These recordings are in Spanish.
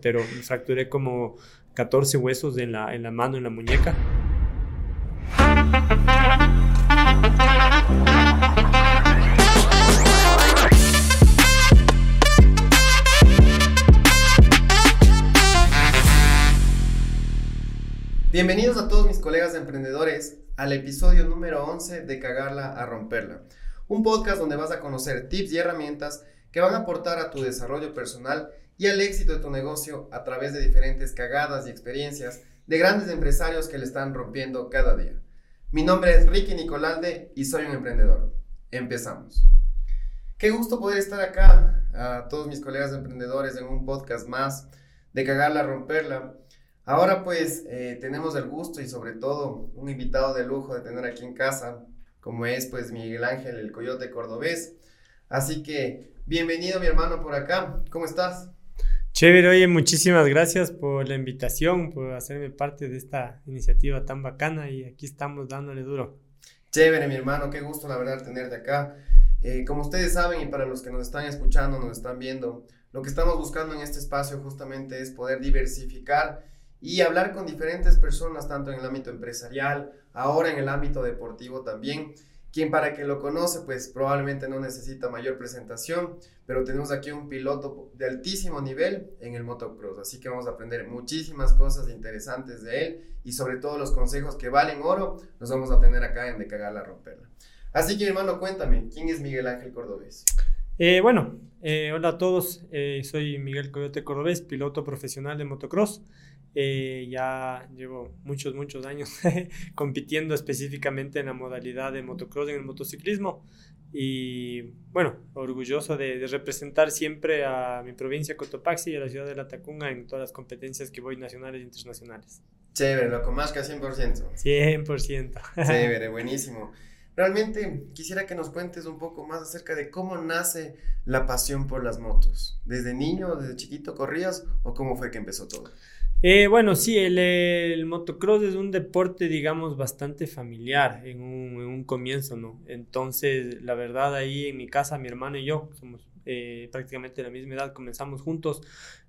pero fracturé como 14 huesos en la, en la mano, en la muñeca. Bienvenidos a todos mis colegas emprendedores al episodio número 11 de Cagarla a Romperla, un podcast donde vas a conocer tips y herramientas que van a aportar a tu desarrollo personal y al éxito de tu negocio a través de diferentes cagadas y experiencias de grandes empresarios que le están rompiendo cada día. Mi nombre es Ricky Nicolalde y soy un emprendedor. Empezamos. Qué gusto poder estar acá a todos mis colegas emprendedores en un podcast más de cagarla, romperla. Ahora pues eh, tenemos el gusto y sobre todo un invitado de lujo de tener aquí en casa, como es pues Miguel Ángel, el Coyote Cordobés. Así que bienvenido mi hermano por acá. ¿Cómo estás? Chévere, oye, muchísimas gracias por la invitación, por hacerme parte de esta iniciativa tan bacana y aquí estamos dándole duro. Chévere, mi hermano, qué gusto la verdad tenerte acá. Eh, como ustedes saben y para los que nos están escuchando, nos están viendo, lo que estamos buscando en este espacio justamente es poder diversificar y hablar con diferentes personas, tanto en el ámbito empresarial, ahora en el ámbito deportivo también, quien para que lo conoce, pues probablemente no necesita mayor presentación, pero tenemos aquí un piloto de altísimo nivel en el motocross, así que vamos a aprender muchísimas cosas interesantes de él y sobre todo los consejos que valen oro, los vamos a tener acá en De Cagarla Romperla. Así que hermano, cuéntame, ¿quién es Miguel Ángel Cordobés? Eh, bueno, eh, hola a todos, eh, soy Miguel Coyote Cordobés, piloto profesional de motocross. Eh, ya llevo muchos, muchos años compitiendo específicamente en la modalidad de motocross en el motociclismo. Y bueno, orgulloso de, representar siempre a mi provincia Cotopaxi y a la ciudad de La Tacunga en todas las competencias que voy nacionales e internacionales. Chévere, loco, más que 100%. 100%. Chévere, buenísimo. Realmente quisiera que nos cuentes un poco más acerca de cómo nace la pasión por las motos. ¿Desde niño, desde chiquito corrías o cómo fue que empezó todo? Eh, bueno, sí, el, motocross es un deporte, digamos, bastante familiar en un, comienzo, ¿no? Entonces, la verdad, ahí en mi casa, mi hermano y yo, somos eh, prácticamente de la misma edad, comenzamos juntos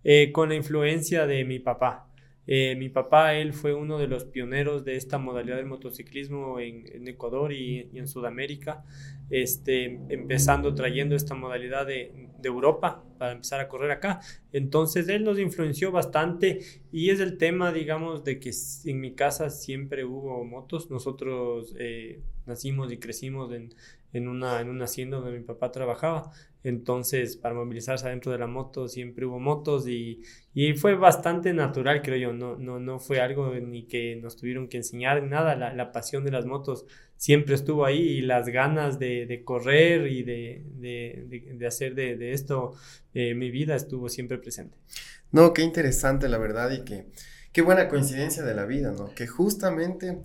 eh, con la influencia de mi papá. Mi papá, él fue uno de los pioneros de esta modalidad del motociclismo en, Ecuador y, en Sudamérica, este, empezando trayendo esta modalidad de, Europa para empezar a correr acá. Entonces él nos influenció bastante y es el tema, digamos, de que en mi casa siempre hubo motos. Nosotros eh, nacimos y crecimos en, en una, en una hacienda donde mi papá trabajaba. Entonces, para movilizarse adentro de la moto siempre hubo motos y, y fue bastante natural, creo yo. No, no, no fue algo ni que nos tuvieron que enseñar nada. La, la, pasión de las motos siempre estuvo ahí y las ganas de, de correr y de, de, de hacer de, esto eh, mi vida estuvo siempre presente. No, qué interesante la verdad y que qué buena coincidencia de la vida, ¿no? Que justamente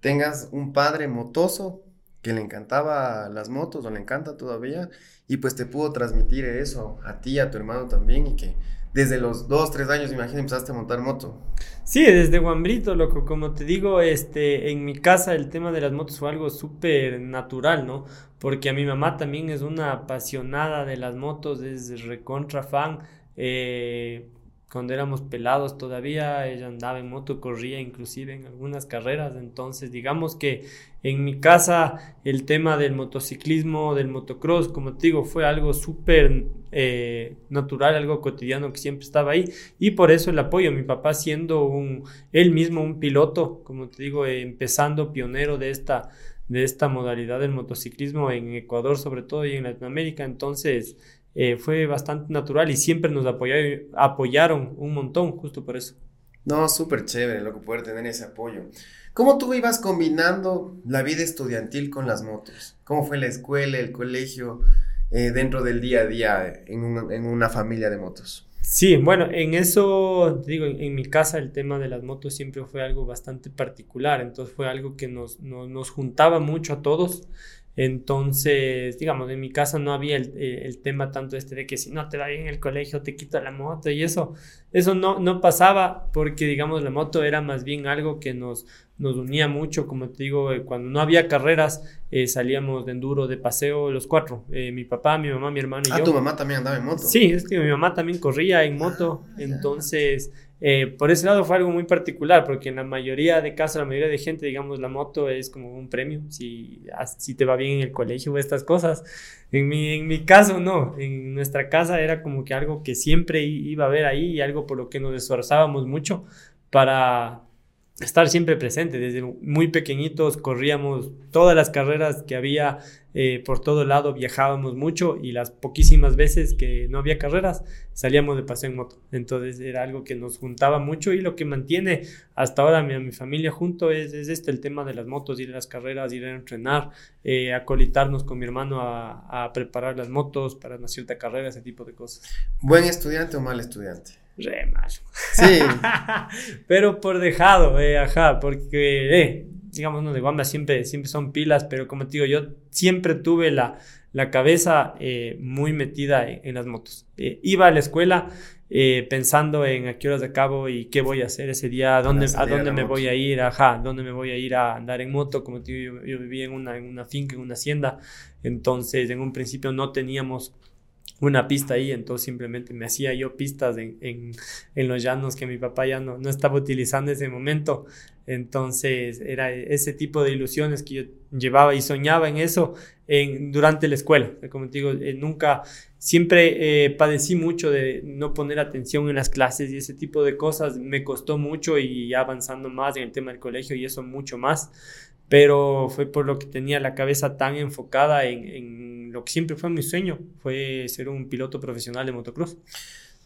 tengas un padre motoso que le encantaba las motos o le encanta todavía y pues te pudo transmitir eso a ti, a tu hermano también y que desde los dos, tres años, imagínate, empezaste a montar moto. Sí, desde Guambrito, loco, como te digo, este, en mi casa el tema de las motos fue algo súper natural, ¿no? Porque a mi mamá también es una apasionada de las motos, es recontra fan, eh, cuando éramos pelados todavía, ella andaba en moto, corría inclusive en algunas carreras, entonces digamos que en mi casa el tema del motociclismo, del motocross, como te digo, fue algo súper eh, natural, algo cotidiano que siempre estaba ahí. Y por eso el apoyo, mi papá siendo un, él mismo un piloto, como te digo, empezando pionero de esta, de esta modalidad del motociclismo en Ecuador sobre todo y en Latinoamérica, entonces eh, fue bastante natural y siempre nos apoyaron, apoyaron un montón, justo por eso. No, súper chévere, loco, poder tener ese apoyo. ¿Cómo tú ibas combinando la vida estudiantil con las motos? ¿Cómo fue la escuela, el colegio, eh, dentro del día a día en una, en una, familia de motos? Sí, bueno, en eso, digo, en, mi casa el tema de las motos siempre fue algo bastante particular, entonces fue algo que nos, nos, nos juntaba mucho a todos. Entonces, digamos, en mi casa no había eh, el, tema tanto este de que si no te va bien en el colegio te quito la moto y eso, eso no, no pasaba porque, digamos, la moto era más bien algo que nos nos unía mucho, como te digo, eh, cuando no había carreras, eh, salíamos de enduro, de paseo, los cuatro, eh, mi papá, mi mamá, mi hermano y ah, yo. tu mamá también andaba en moto. Sí, es que mi mamá también corría en moto, Ah, entonces... por ese lado fue algo muy particular, porque en la mayoría de casos, la mayoría de gente, digamos, la moto es como un premio, si, si te va bien en el colegio o estas cosas. En mi, en mi caso, no, en nuestra casa era como que algo que siempre iba a haber ahí y algo por lo que nos esforzábamos mucho para estar siempre presente. Desde muy pequeñitos corríamos todas las carreras que había eh, por todo lado, viajábamos mucho y las poquísimas veces que no había carreras salíamos de paseo en moto. Entonces era algo que nos juntaba mucho y lo que mantiene hasta ahora a mi, a mi familia junto es, es, este, el tema de las motos, ir a las carreras, ir a entrenar, eh, acolitarnos con mi hermano a preparar las motos para una cierta carrera, ese tipo de cosas. ¿Buen estudiante o mal estudiante? Re malo. Sí. pero por dejado, eh, ajá, porque, eh, digamos, no de Guamba siempre, siempre son pilas, pero como te digo, yo siempre tuve la, la cabeza eh, muy metida en, en las motos. Eh, iba a la escuela eh, pensando en a qué horas acabo y qué voy a hacer ese día, a dónde, a dónde me moto. voy a ir, ajá, dónde me voy a ir a andar en moto. Como te digo, yo, yo vivía en una, en una finca, en una hacienda, entonces en un principio no teníamos una pista ahí, entonces simplemente me hacía yo pistas en, en, en, los llanos que mi papá ya no, no estaba utilizando en ese momento. Entonces era ese tipo de ilusiones que yo llevaba y soñaba en eso en, durante la escuela. Como te digo, eh, nunca, siempre eh, padecí mucho de no poner atención en las clases y ese tipo de cosas. Me costó mucho y avanzando más en el tema del colegio y eso mucho más. Pero fue por lo que tenía la cabeza tan enfocada en, en lo que siempre fue mi sueño, fue ser un piloto profesional de motocross.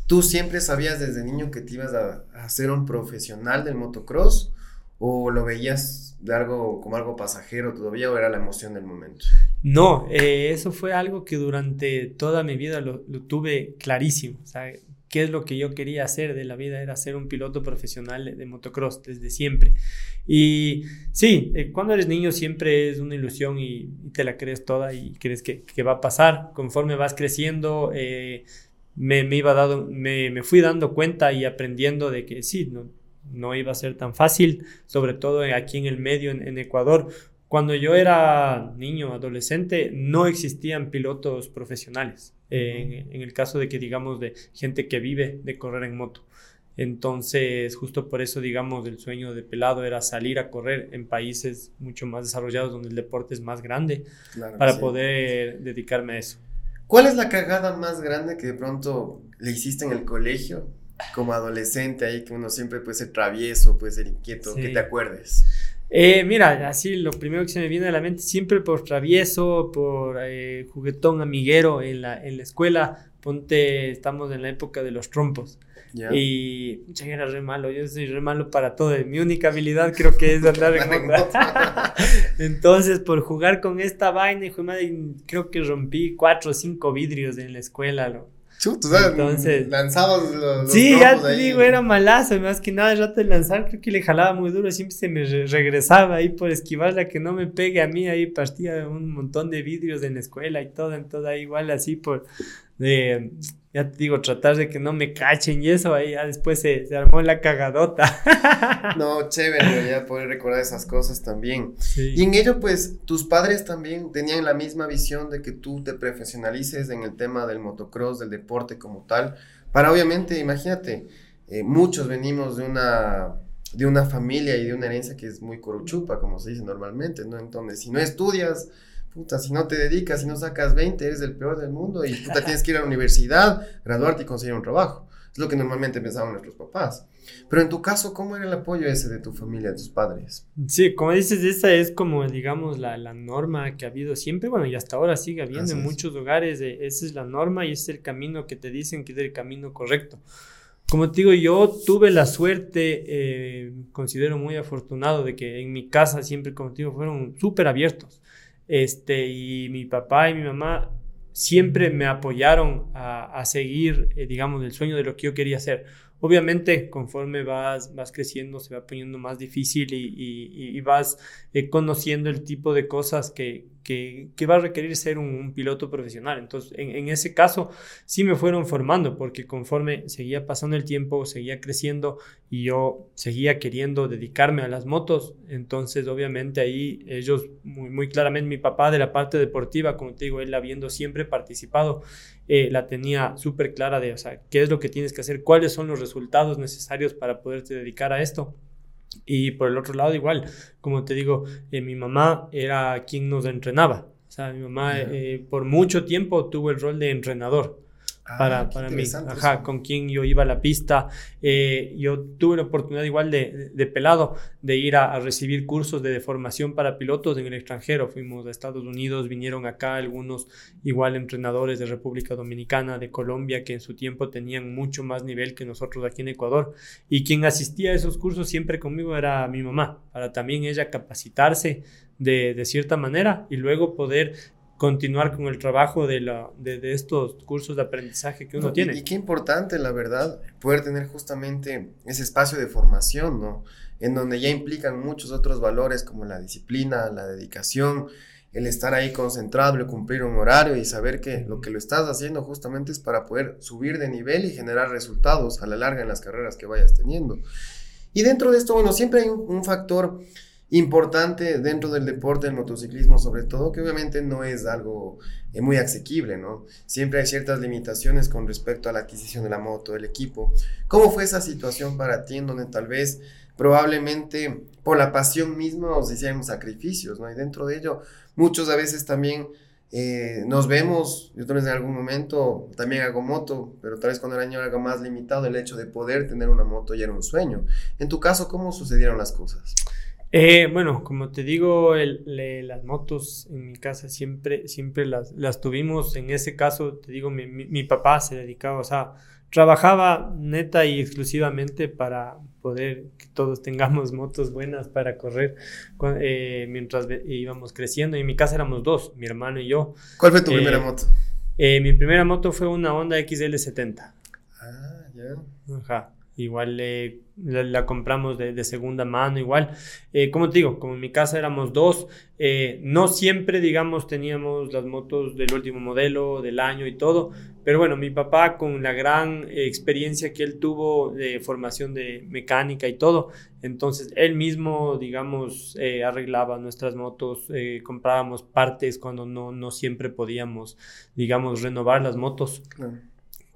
¿Tú siempre sabías desde niño que te ibas a, a ser un profesional del motocross? ¿O lo veías de algo como algo pasajero todavía o era la emoción del momento? No, eh, eso fue algo que durante toda mi vida lo, lo tuve clarísimo. O sea, qué es lo que yo quería hacer de la vida, era ser un piloto profesional de, motocross desde siempre. Y sí, eh, cuando eres niño siempre es una ilusión y, te la crees toda y crees que, va a pasar. Conforme vas creciendo, eh, me, iba dado, me, fui dando cuenta y aprendiendo de que sí, no, no iba a ser tan fácil, sobre todo aquí en el medio, en Ecuador. Cuando yo era niño, adolescente, no existían pilotos profesionales. Eh, en, en, el caso de que, digamos, de gente que vive de correr en moto. Entonces, justo por eso, digamos, el sueño de Pelado era salir a correr en países mucho más desarrollados, donde el deporte es más grande, claro para sí. poder dedicarme a eso. ¿Cuál es la cagada más grande que de pronto le hiciste en el colegio como adolescente ahí, que uno siempre puede ser travieso, puede ser inquieto, sí. que te acuerdes? Eh, mira, así lo primero que se me viene a la mente, siempre por travieso, por eh, juguetón amiguero en la, en la escuela, ponte, estamos en la época de los trompos. Yeah. Y yo era re malo, yo soy re malo para todo. Mi única habilidad creo que es andar en moto. Entonces, por jugar con esta vaina, hijo de madre, creo que rompí cuatro o cinco vidrios en la escuela. ¿no? Chuto, o sea, Entonces, lanzabas los, los Sí, ya te ahí. digo, era malazo, más que nada el rato de lanzar, creo que le jalaba muy duro, siempre se me re regresaba ahí por esquivarla, que no me pegue a mí, ahí partía un montón de vidrios en la escuela y todo, entonces ahí igual así por, de, ya te digo, tratar de que no me cachen y eso, ahí ya después se, se armó la cagadota. no, chévere, ya poder recordar esas cosas también. Sí. Y en ello, pues, tus padres también tenían la misma visión de que tú te profesionalices en el tema del motocross, del deporte como tal, para obviamente, imagínate, eh, muchos venimos de una de una familia y de una herencia que es muy coruchupa, como se dice normalmente, ¿no? Entonces, si no estudias, puta, si no te dedicas, si no sacas 20, eres el peor del mundo y puta, tienes que ir a la universidad, graduarte y conseguir un trabajo. Es lo que normalmente pensaban nuestros papás. Pero en tu caso, ¿cómo era el apoyo ese de tu familia, de tus padres? Sí, como dices, esa es como, digamos, la, la norma que ha habido siempre, bueno, y hasta ahora sigue habiendo Así en es. muchos lugares, eh, esa es la norma y ese es el camino que te dicen que es el camino correcto. Como te digo, yo tuve la suerte, eh, considero muy afortunado, de que en mi casa siempre, como te digo, fueron súper abiertos. Este, y mi papá y mi mamá siempre me apoyaron a, seguir, eh, digamos, el sueño de lo que yo quería hacer. Obviamente, conforme vas, vas creciendo, se va poniendo más difícil y vas eh, conociendo el tipo de cosas que, que, va a requerir ser un, piloto profesional. Entonces, en, ese caso, sí me fueron formando, porque conforme seguía pasando el tiempo, seguía creciendo y yo seguía queriendo dedicarme a las motos, entonces, obviamente, ahí ellos, muy, muy claramente, mi papá de la parte deportiva, como te digo, él habiendo siempre participado, eh, la tenía súper clara de, o sea, qué es lo que tienes que hacer, cuáles son los resultados necesarios para poderte dedicar a esto. Y por el otro lado, igual, como te digo, eh, mi mamá era quien nos entrenaba. O sea, mi mamá eh, por mucho tiempo tuvo el rol de entrenador ah, para mí. Ajá, con quien yo iba a la pista. Eh, yo tuve la oportunidad igual de, de pelado de ir a, recibir cursos de formación para pilotos en el extranjero. Fuimos a Estados Unidos, vinieron acá algunos igual entrenadores de República Dominicana, de Colombia, que en su tiempo tenían mucho más nivel que nosotros aquí en Ecuador. Y quien asistía a esos cursos siempre conmigo era mi mamá, para también ella capacitarse de, de cierta manera y luego poder continuar con el trabajo de, la, de, estos cursos de aprendizaje que uno tiene. Y, qué importante, la verdad, poder tener justamente ese espacio de formación, ¿no? En donde ya implican muchos otros valores como la disciplina, la dedicación, el estar ahí concentrado, el cumplir un horario y saber que lo que lo estás haciendo justamente es para poder subir de nivel y generar resultados a la larga en las carreras que vayas teniendo. Y dentro de esto, bueno, siempre hay un factor importante dentro del deporte del motociclismo, sobre todo, que obviamente no es algo eh, muy asequible, ¿no? Siempre hay ciertas limitaciones con respecto a la adquisición de la moto, del equipo. ¿Cómo fue esa situación para ti en donde tal vez probablemente por la pasión misma nos hicieron sacrificios, ¿no? Y dentro de ello, muchos a veces también eh, nos vemos, yo tal vez en algún momento también hago moto, pero tal vez cuando era niño era más limitado, el hecho de poder tener una moto ya era un sueño. En tu caso, ¿cómo sucedieron las cosas? Eh, bueno, como te digo, las motos en mi casa siempre, siempre las, las tuvimos. En ese caso, te digo, mi, mi, papá se dedicaba, o sea, trabajaba neta y exclusivamente para poder que todos tengamos motos buenas para correr eh, mientras íbamos creciendo. Y en mi casa éramos dos, mi hermano y yo. ¿Cuál fue tu primera eh, moto? mi primera moto fue una Honda XL70. Ah, ya. Ajá. Igual la, compramos de, segunda mano, igual. Eh, como te digo, como en mi casa éramos dos, eh, no siempre, digamos, teníamos las motos del último modelo, del año y todo, pero bueno, mi papá con la gran experiencia que él tuvo de formación de mecánica y todo, entonces él mismo, digamos, eh, arreglaba nuestras motos, comprábamos partes cuando no, no siempre podíamos, digamos, renovar las motos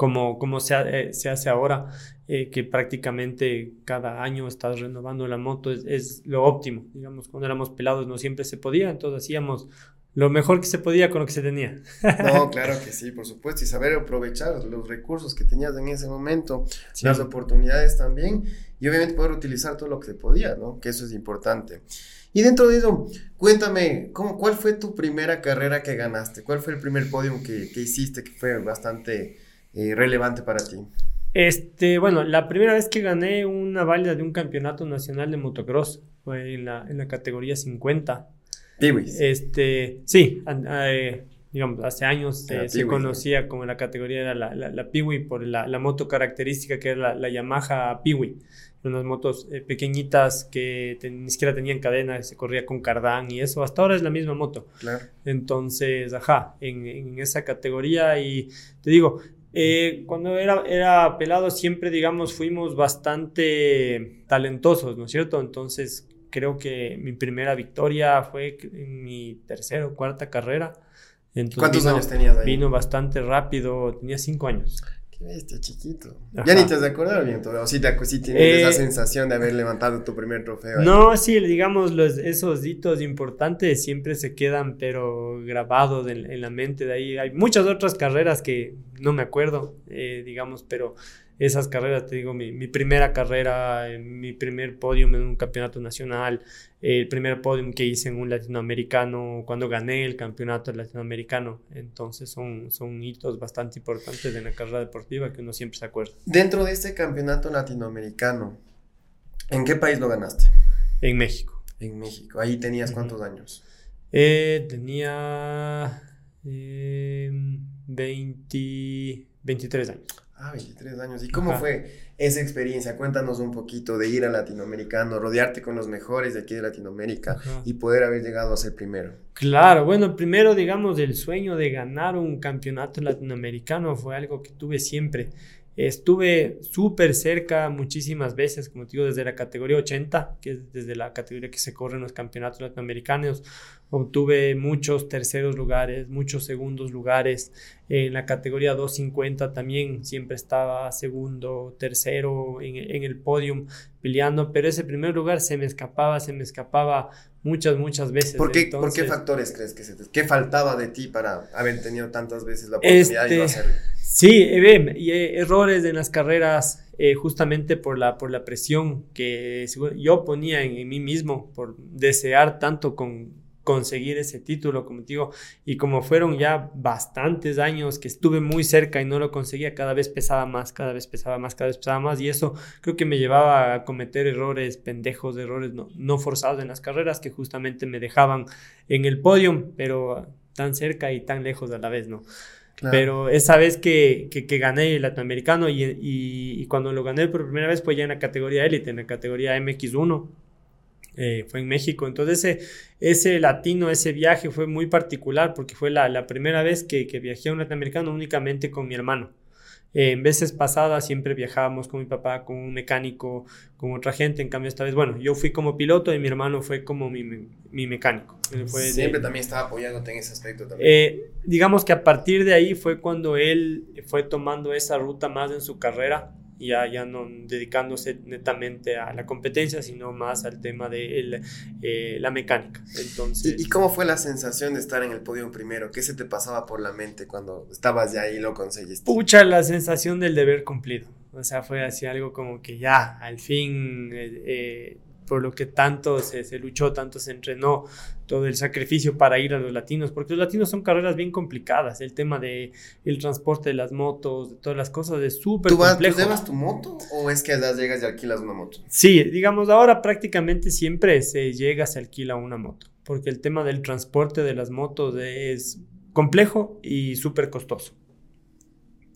como, como se, eh, se, hace ahora, eh, que prácticamente cada año estás renovando la moto, es, es, lo óptimo. Digamos, cuando éramos pelados no siempre se podía, entonces hacíamos lo mejor que se podía con lo que se tenía. No, claro que sí, por supuesto, y saber aprovechar los recursos que tenías en ese momento, las oportunidades también, y obviamente poder utilizar todo lo que se podía, ¿no? Que eso es importante. Y dentro de eso, cuéntame, ¿cómo, ¿cuál fue tu primera carrera que ganaste? ¿Cuál fue el primer podio que, que hiciste que fue bastante eh, relevante para ti? Este, bueno, la primera vez que gané una válida de un campeonato nacional de motocross fue en la, en la categoría 50. Piwis. Este, sí, eh, digamos, hace años se conocía como la categoría era la, la, la Piwi por la, la, moto característica que era la, Yamaha Piwi. Unas motos eh, pequeñitas que ni siquiera tenían cadena, se corría con cardán y eso. Hasta ahora es la misma moto. Claro. Entonces, ajá, en, en esa categoría y te digo, eh, cuando era, era pelado siempre, digamos, fuimos bastante talentosos, ¿no es cierto? Entonces creo que mi primera victoria fue en mi tercera o cuarta carrera. ¿Cuántos años tenías ahí? Vino bastante rápido, tenía cinco años. Qué bestia, chiquito. Ya ni te has de acordar bien, o sí, te, sí tienes esa eh, sensación de haber levantado tu primer trofeo. No, sí, digamos, los, esos hitos importantes siempre se quedan, pero grabados en, la mente de ahí. Hay muchas otras carreras que no me acuerdo, eh, digamos, pero esas carreras, te digo, mi, primera carrera, eh, mi primer podium en un campeonato nacional, el primer podium que hice en un latinoamericano, cuando gané el campeonato latinoamericano. Entonces son, son hitos bastante importantes de la carrera deportiva que uno siempre se acuerda. Dentro de este campeonato latinoamericano, ¿en qué país lo ganaste? En México. En México. ¿Ahí tenías cuántos años? Eh, tenía 20, em, 23 años. Ah, 23 años. ¿Y cómo fue esa experiencia? Cuéntanos un poquito de ir a latinoamericano, rodearte con los mejores de aquí de Latinoamérica y poder haber llegado a ser primero. Claro, bueno, primero digamos el sueño de ganar un campeonato latinoamericano fue algo que tuve siempre. Estuve súper cerca muchísimas veces, como te digo, desde la categoría 80, que es desde la categoría que se corre en los campeonatos latinoamericanos. Obtuve muchos terceros lugares, muchos segundos lugares. En la categoría 250 también siempre estaba segundo, tercero en, el podium peleando, pero ese primer lugar se me escapaba, se me escapaba muchas, muchas veces. ¿Por qué, ¿por qué factores crees que se te... ¿Qué faltaba de ti para haber tenido tantas veces la oportunidad de este, hacerlo? Sí, y eh, errores en las carreras eh, justamente por la, por la presión que yo ponía en, mí mismo, por desear tanto con conseguir ese título, como digo, y como fueron ya bastantes años que estuve muy cerca y no lo conseguía, cada vez pesaba más, cada vez pesaba más, cada vez pesaba más, y eso creo que me llevaba a cometer errores pendejos, errores no, no forzados en las carreras que justamente me dejaban en el podio, pero tan cerca y tan lejos a la vez, ¿no? Pero esa vez que, que, gané el latinoamericano y, y, cuando lo gané por primera vez fue ya en la categoría élite, en la categoría MX1, eh, fue en México. Entonces ese, ese latino, ese viaje fue muy particular porque fue la, la primera vez que, que, viajé a un latinoamericano únicamente con mi hermano en veces pasadas siempre viajábamos con mi papá, con un mecánico, con otra gente. En cambio, esta vez, bueno, yo fui como piloto y mi hermano fue como mi, mi, mecánico. siempre también estaba apoyándote en ese aspecto también. Eh, digamos que a partir de ahí fue cuando él fue tomando esa ruta más en su carrera ya, ya no dedicándose netamente a la competencia, sino más al tema de eh, la mecánica. Entonces, ¿Y, cómo fue la sensación de estar en el podio primero? ¿Qué se te pasaba por la mente cuando estabas ya ahí y lo conseguiste? Pucha, la sensación del deber cumplido. O sea, fue así algo como que ya, al fin, eh, eh por lo que tanto se, se, luchó, tanto se entrenó, todo el sacrificio para ir a los latinos, porque los latinos son carreras bien complicadas, el tema de el transporte de las motos, de todas las cosas es súper complejo. ¿Tú llevas tu moto o es que llegas y alquilas una moto? Sí, digamos, ahora prácticamente siempre se llega, se alquila una moto, porque el tema del transporte de las motos es complejo y súper costoso.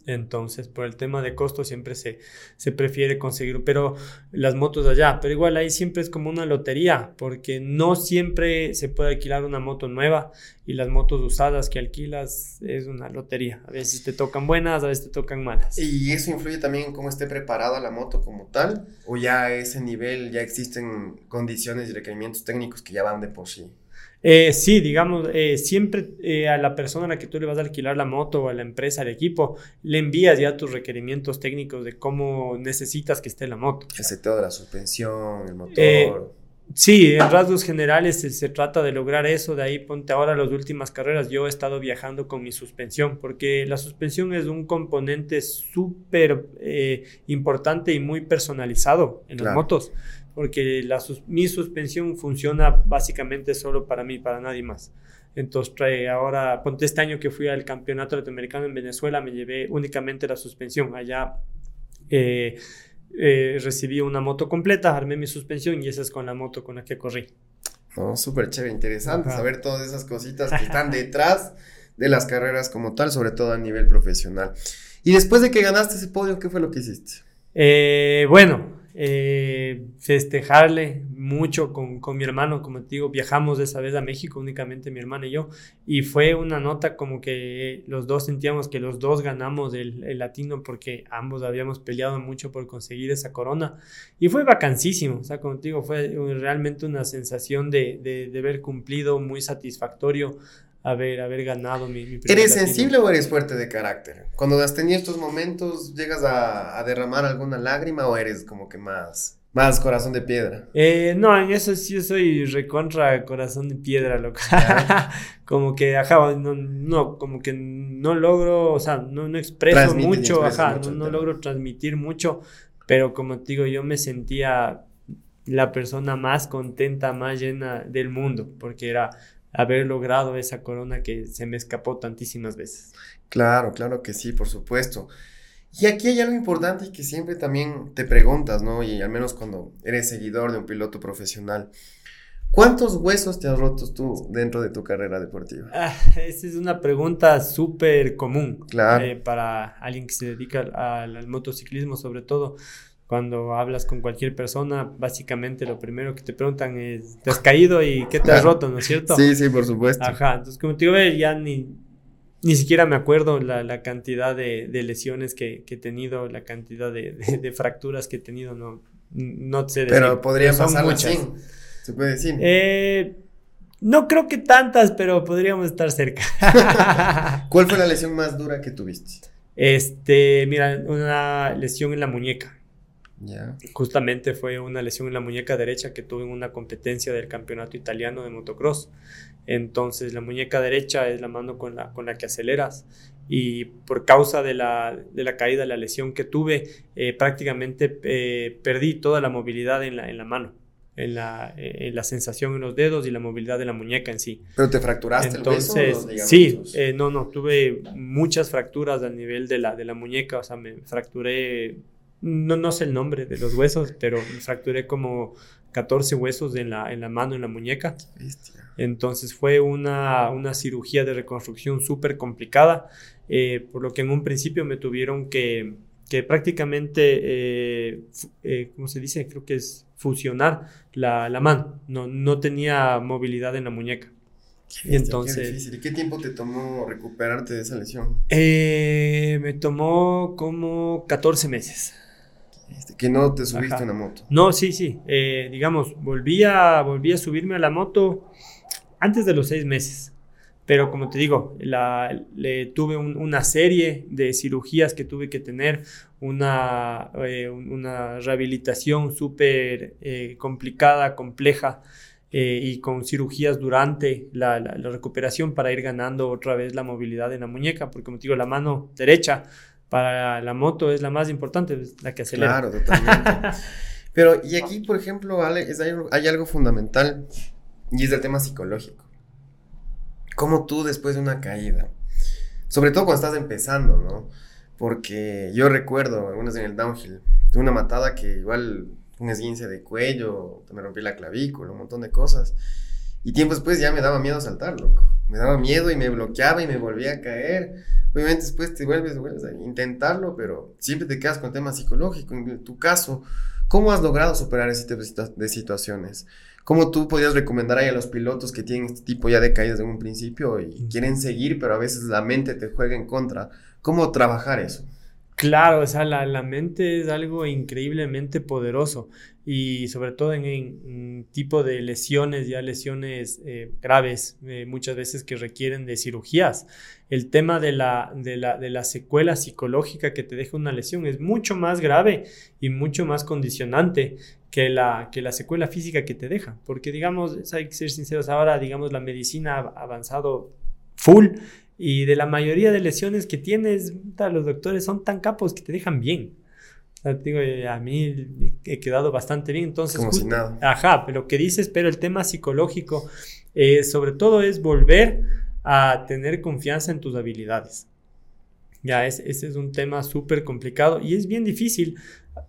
Entonces, por el tema de costo siempre se, se prefiere conseguir, pero las motos allá, pero igual ahí siempre es como una lotería, porque no siempre se puede alquilar una moto nueva y las motos usadas que alquilas es una lotería. A veces te tocan buenas, a veces te tocan malas. ¿Y eso influye también en cómo esté preparada la moto como tal? ¿O ya a ese nivel ya existen condiciones y requerimientos técnicos que ya van de por sí? Eh, sí, digamos, eh, siempre eh, a la persona a la que tú le vas a alquilar la moto o a la empresa, al equipo, le envías ya tus requerimientos técnicos de cómo necesitas que esté la moto. El sector de la suspensión, el motor. sí, en rasgos generales se, trata de lograr eso. De ahí ponte ahora las últimas carreras. Yo he estado viajando con mi suspensión porque la suspensión es un componente súper importante y muy personalizado en las motos porque la, mi suspensión funciona básicamente solo para mí, para nadie más. Entonces, trae ahora, ponte este año que fui al campeonato latinoamericano en Venezuela, me llevé únicamente la suspensión. Allá eh, eh, recibí una moto completa, armé mi suspensión y esa es con la moto con la que corrí. No, súper chévere, interesante saber todas esas cositas que están detrás de las carreras como tal, sobre todo a nivel profesional. Y después de que ganaste ese podio, ¿qué fue lo que hiciste? Eh, bueno, eh, festejarle mucho con, con, mi hermano, como te digo, viajamos esa vez a México únicamente mi hermano y yo, y fue una nota como que los dos sentíamos que los dos ganamos el, el latino porque ambos habíamos peleado mucho por conseguir esa corona, y fue vacancísimo, o sea, como te digo, fue realmente una sensación de, de, de haber cumplido muy satisfactorio haber, haber ganado mi, mi ¿Eres sensible o eres fuerte de carácter? Cuando has tenido estos momentos, ¿llegas a, a, derramar alguna lágrima o eres como que más, más corazón de piedra? Eh, no, en eso sí yo soy recontra corazón de piedra, loco. como que, ajá, no, no, como que no logro, o sea, no, no expreso mucho, ajá, no, no logro transmitir mucho, pero como te digo, yo me sentía la persona más contenta, más llena del mundo, porque era haber logrado esa corona que se me escapó tantísimas veces. Claro, claro que sí, por supuesto. Y aquí hay algo importante que siempre también te preguntas, ¿no? Y al menos cuando eres seguidor de un piloto profesional. ¿Cuántos huesos te has roto tú dentro de tu carrera deportiva? Ah, esa es una pregunta súper común Claro. eh, para alguien que se dedica al, al motociclismo, sobre todo. Cuando hablas con cualquier persona, básicamente lo primero que te preguntan es, ¿te has caído y qué te has roto, no es cierto? Sí, sí, por supuesto. Ajá, entonces como te digo, ya ni, ni siquiera me acuerdo la, la cantidad de, de lesiones que, que he tenido, la cantidad de, de- de fracturas que he tenido, no, no sé decir. Pero podría pasar muchas. Se puede decir. Eh, no creo que tantas, pero podríamos estar cerca. ¿Cuál fue la lesión más dura que tuviste? Este, mira, una lesión en la muñeca. Justamente fue una lesión en la muñeca derecha que tuve en una competencia del campeonato italiano de motocross. Entonces, la muñeca derecha es la mano con la, con la que aceleras. Y por causa de la, de la caída, la lesión que tuve, eh, prácticamente eh, perdí toda la movilidad en la, en la mano, en la, en la sensación en los dedos y la movilidad de la muñeca en sí. ¿Pero te fracturaste Entonces, el hueso? sí, eh, no, no, tuve muchas fracturas al nivel de la, de la muñeca, o sea, me fracturé, no, no sé el nombre de los huesos, pero fracturé como 14 huesos en la, en la mano, en la muñeca. Entonces fue una, una cirugía de reconstrucción súper complicada, eh, por lo que en un principio me tuvieron que, que prácticamente, eh, eh, ¿cómo se dice? Creo que es fusionar la, la mano, no, no tenía movilidad en la muñeca. Qué Y entonces- qué difícil. ¿Y qué tiempo te tomó recuperarte de esa lesión? Eh, me tomó como 14 meses. Este, que no te subiste a una moto. No, sí, sí. eh, digamos, volví a, volví a subirme a la moto antes de los seis meses. Pero como te digo, la, le, tuve un- una serie de cirugías que tuve que tener, una, eh, un- una rehabilitación súper eh, complicada, compleja, eh, y con cirugías durante la, la- la recuperación para ir ganando otra vez la movilidad en la muñeca, porque como te digo, la mano derecha para la moto es la más importante, la que acelera. Claro, totalmente. Pero, y aquí, por ejemplo, Ale, es algo- hay algo fundamental y es el tema psicológico. ¿Cómo tú después de una caída, sobre todo cuando estás empezando, ¿no? Porque yo recuerdo, algunas en el downhill, de una matada que igual un esguince de cuello, me rompí la clavícula, un montón de cosas. Y tiempo después ya me daba miedo saltar, loco. Me daba miedo y me bloqueaba y me volvía a caer. Obviamente después te vuelves, vuelves a intentarlo, pero siempre te quedas con el tema psicológico. En tu caso, ¿cómo has logrado superar ese tipo de situa- de situaciones? ¿Cómo tú podrías recomendar ahí a los pilotos que tienen este tipo ya de caídas en un principio y quieren seguir, pero a veces la mente te juega en contra? ¿Cómo trabajar eso? Claro, o sea, la, la mente es algo increíblemente poderoso y sobre todo en, en- tipo de lesiones, ya lesiones eh, graves, eh, muchas veces que requieren de cirugías. El tema de la, de la, de la secuela psicológica que te deja una lesión es mucho más grave y mucho más condicionante que la, que la secuela física que te deja. Porque, digamos, hay que ser sinceros, ahora, digamos, la medicina ha avanzado full y de la mayoría de lesiones que tienes, los doctores son tan capos que te dejan bien. O sea, digo, eh, a mí he quedado bastante bien, entonces... Como justo- si nada. Ajá, lo que dices, pero el tema psicológico, eh, sobre todo es volver a tener confianza en tus habilidades. Ya, es, ese es un tema súper complicado y es bien difícil,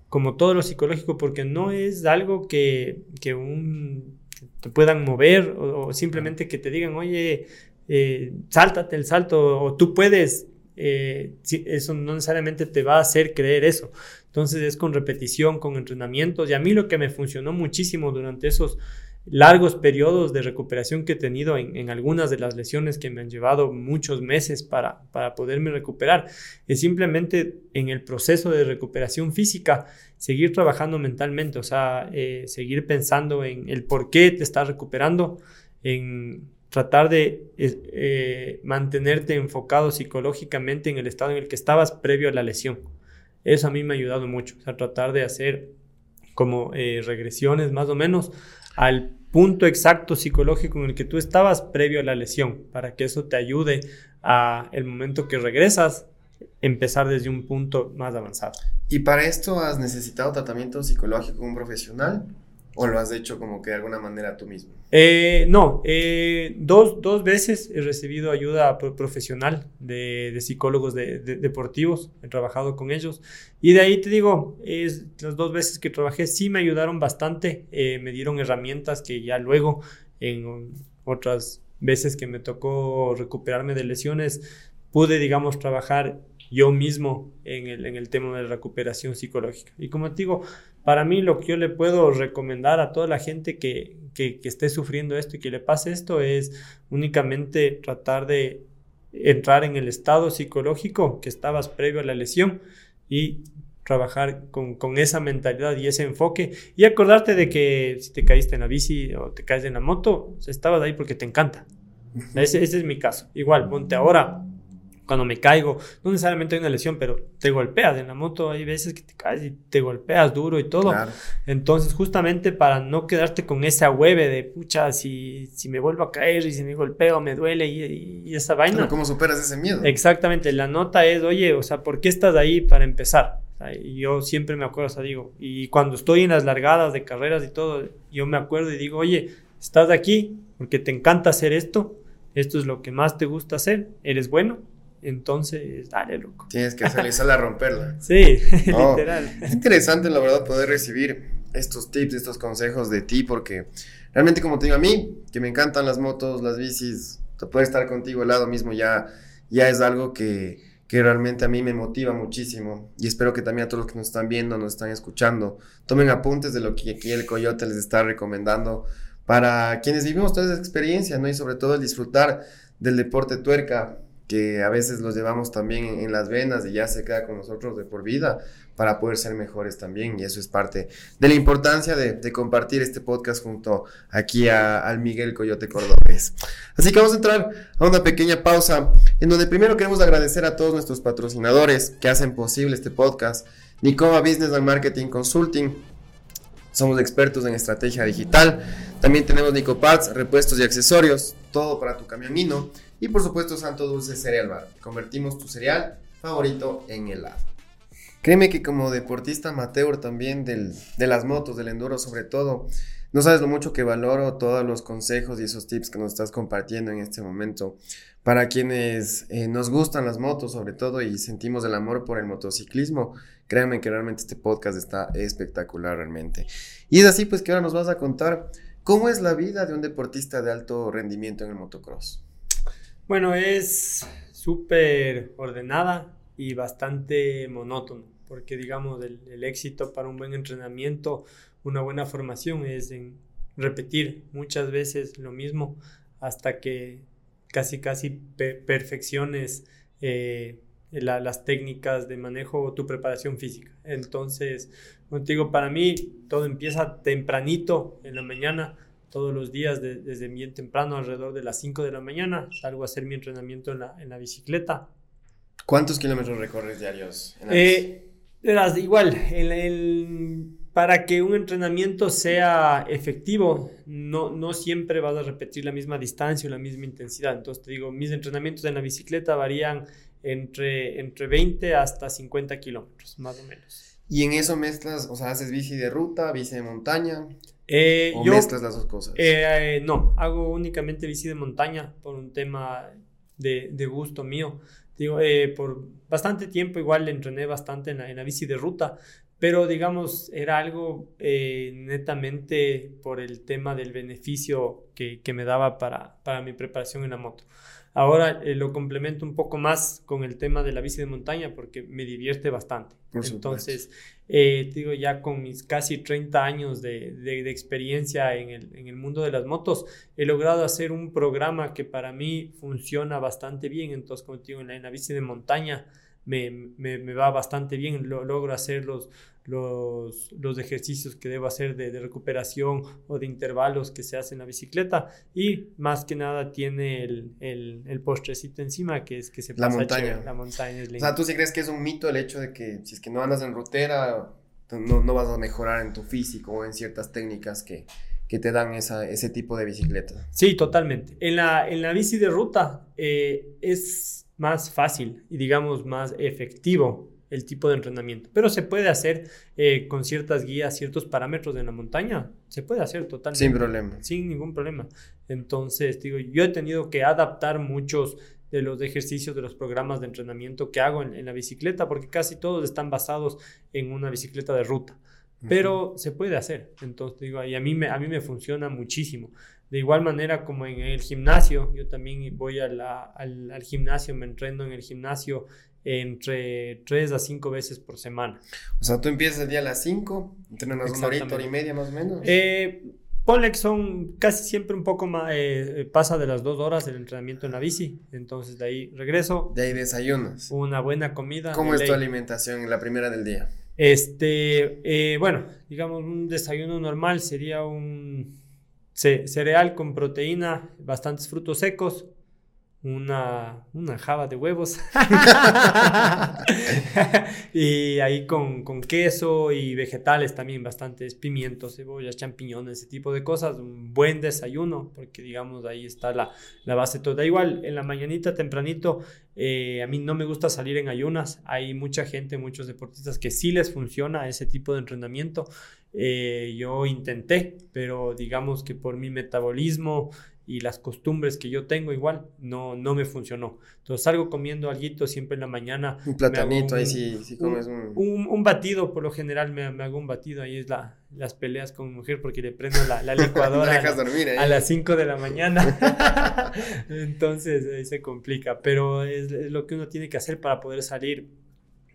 como todo lo psicológico, porque no es algo que, que un, te puedan mover o, o simplemente que te digan, oye, eh, sáltate el salto o tú puedes. eh, eso no necesariamente te va a hacer creer eso. Entonces es con repetición, con entrenamientos. Y a mí lo que me funcionó muchísimo durante esos largos periodos de recuperación que he tenido en, en algunas de las lesiones que me han llevado muchos meses para, para poderme recuperar, es simplemente en el proceso de recuperación física seguir trabajando mentalmente, o sea, eh, seguir pensando en el por qué te estás recuperando, en tratar de eh, mantenerte enfocado psicológicamente en el estado en el que estabas previo a la lesión. Eso a mí me ha ayudado mucho, o sea, tratar de hacer como eh, regresiones más o menos al punto exacto psicológico en el que tú estabas previo a la lesión, para que eso te ayude a el momento que regresas empezar desde un punto más avanzado. ¿Y para esto has necesitado tratamiento psicológico con un profesional? ¿O lo has hecho como que de alguna manera tú mismo? Eh, no, eh, dos, dos, veces he recibido ayuda profesional de, de psicólogos de, deportivos, he trabajado con ellos y de ahí te digo, es, las dos veces que trabajé sí me ayudaron bastante, eh, me dieron herramientas que ya luego en otras veces que me tocó recuperarme de lesiones, pude, digamos, trabajar yo mismo en el, en el tema de la recuperación psicológica. Y como te digo, para mí lo que yo le puedo recomendar a toda la gente que, que, esté sufriendo esto y que le pase esto es únicamente tratar de entrar en el estado psicológico que estabas previo a la lesión y trabajar con, con, esa mentalidad y ese enfoque y acordarte de que si te caíste en la bici o te caes en la moto, estabas ahí porque te encanta. Ese, ese es mi caso. Igual, ponte ahora cuando me caigo, no necesariamente hay una lesión, pero te golpeas en la moto, hay veces que te caes y te golpeas duro y todo. Entonces, justamente para no quedarte con esa hueve de, pucha, si, si me vuelvo a caer y si me golpeo, me duele y, esa vaina. ¿Cómo superas ese miedo? Exactamente, la nota es, oye, o sea, ¿por qué estás ahí para empezar? y yo siempre me acuerdo, o sea, digo, y cuando estoy en las largadas de carreras y todo, yo me acuerdo y digo, oye, estás aquí porque te encanta hacer esto, esto es lo que más te gusta hacer, eres bueno, entonces, dale, loco. Tienes que salir a romperla. sí, literal. Es interesante, la verdad, poder recibir estos tips, estos consejos de ti, porque realmente, como te digo, a mí, que me encantan las motos, las bicis, poder estar contigo al lado mismo ya, ya es algo que, que realmente a mí me motiva muchísimo. Y espero que también a todos los que nos están viendo, nos están escuchando, tomen apuntes de lo que aquí el Coyote les está recomendando para quienes vivimos toda esa experiencia, ¿no? Y sobre todo el disfrutar del deporte tuerca, que a veces los llevamos también en, las venas y ya se queda con nosotros de por vida para poder ser mejores también. Y eso es parte de la importancia de, compartir este podcast junto aquí a, al Miguel Coyote Cordobés. Así que vamos a entrar a una pequeña pausa en donde primero queremos agradecer a todos nuestros patrocinadores que hacen posible este podcast. Nicoma Business and Marketing Consulting. Somos expertos en estrategia digital. También tenemos Nicopads, repuestos y accesorios, todo para tu camionino. Y por supuesto Santo Dulce Cereal Bar. Convertimos tu cereal favorito en helado. Créeme que como deportista amateur también del, de las motos, del enduro sobre todo, no sabes lo mucho que valoro todos los consejos y esos tips que nos estás compartiendo en este momento. Para quienes eh, nos gustan las motos sobre todo y sentimos el amor por el motociclismo, créanme que realmente este podcast está espectacular realmente. Y es así pues que ahora nos vas a contar cómo es la vida de un deportista de alto rendimiento en el motocross. Bueno, es súper ordenada y bastante monótono, porque digamos el, éxito para un buen entrenamiento, una buena formación es en repetir muchas veces lo mismo hasta que casi casi perfecciones eh, las técnicas de manejo o tu preparación física. Entonces, digo, para mí todo empieza tempranito en la mañana todos los días desde bien temprano, alrededor de las 5 de la mañana, salgo a hacer mi entrenamiento en la, en la bicicleta. ¿Cuántos kilómetros recorres diarios? Eh, igual, el, para que un entrenamiento sea efectivo, no, no siempre vas a repetir la misma distancia o la misma intensidad. Entonces te digo, mis entrenamientos en la bicicleta varían entre, entre 20 hasta 50 kilómetros, más o menos. ¿Y en eso mezclas, o sea, haces bici de ruta, bici de montaña? Eh, ¿O mezclas las dos cosas? Eh, eh, no, hago únicamente bici de montaña por un tema de, de gusto mío. Digo, eh, por bastante tiempo igual entrené bastante en la, en la, bici de ruta, pero digamos, era algo netamente por el tema del beneficio que, que me daba para, para mi preparación en la moto. Ahora eh, lo complemento un poco más con el tema de la bici de montaña porque me divierte bastante. Entonces, eh, digo, ya con mis casi 30 años de, de, experiencia en el, en el, mundo de las motos, he logrado hacer un programa que para mí funciona bastante bien. Entonces, como te digo, en la, en la bici de montaña me, me, me va bastante bien, lo, logro hacer los, los, los ejercicios que debo hacer de, de, recuperación o de intervalos que se hacen en la bicicleta y más que nada tiene el, el, el postrecito encima que es que se pasa la montaña. la montaña es O sea, ¿tú sí crees que es un mito el hecho de que si es que no andas en rutera no, no vas a mejorar en tu físico o en ciertas técnicas que, que te dan esa, ese tipo de bicicleta? Sí, totalmente. En la, en la bici de ruta eh, es más fácil y digamos más efectivo el tipo de entrenamiento. Pero se puede hacer eh, con ciertas guías, ciertos parámetros en la montaña. Se puede hacer totalmente. Sin problema. Sin ningún problema. Entonces, digo, yo he tenido que adaptar muchos de los ejercicios, de los programas de entrenamiento que hago en, la bicicleta, porque casi todos están basados en una bicicleta de ruta. Pero se puede hacer. Entonces, digo, y a mí, me, a mí me funciona muchísimo. De igual manera como en el gimnasio, yo también voy al, al, gimnasio, me entreno en el gimnasio entre 3 a 5 veces por semana. O sea, tú empiezas el día a las 5, entrenas una horita, hora y media más o menos. Eh, ponle que son casi siempre un poco más, eh, pasa de las 2 horas el entrenamiento en la bici, entonces de ahí regreso. De ahí desayunas. Una buena comida. ¿Cómo es tu alimentación en la primera del día? Este, eh, bueno, digamos un desayuno normal sería un cereal con proteína, bastantes frutos secos, una, una java de huevos. y ahí con, con, queso y vegetales también, bastantes pimientos, cebollas, champiñones, ese tipo de cosas. Un buen desayuno, porque digamos ahí está la, la base toda. Igual, en la mañanita tempranito, eh, a mí no me gusta salir en ayunas. Hay mucha gente, muchos deportistas que sí les funciona ese tipo de entrenamiento. Eh, yo intenté, pero digamos que por mi metabolismo y las costumbres que yo tengo igual, no, no me funcionó. Entonces salgo comiendo algo siempre en la mañana. Un platanito, ahí sí, sí comes un... un... batido, por lo general me, me, hago un batido, ahí es la, las peleas con mi mujer porque le prendo la, la licuadora a, las 5 de la mañana. Entonces ahí se complica, pero es, es lo que uno tiene que hacer para poder salir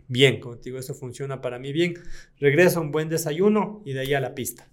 bien, como te digo, eso funciona para mí bien. Regreso a un buen desayuno y de ahí a la pista.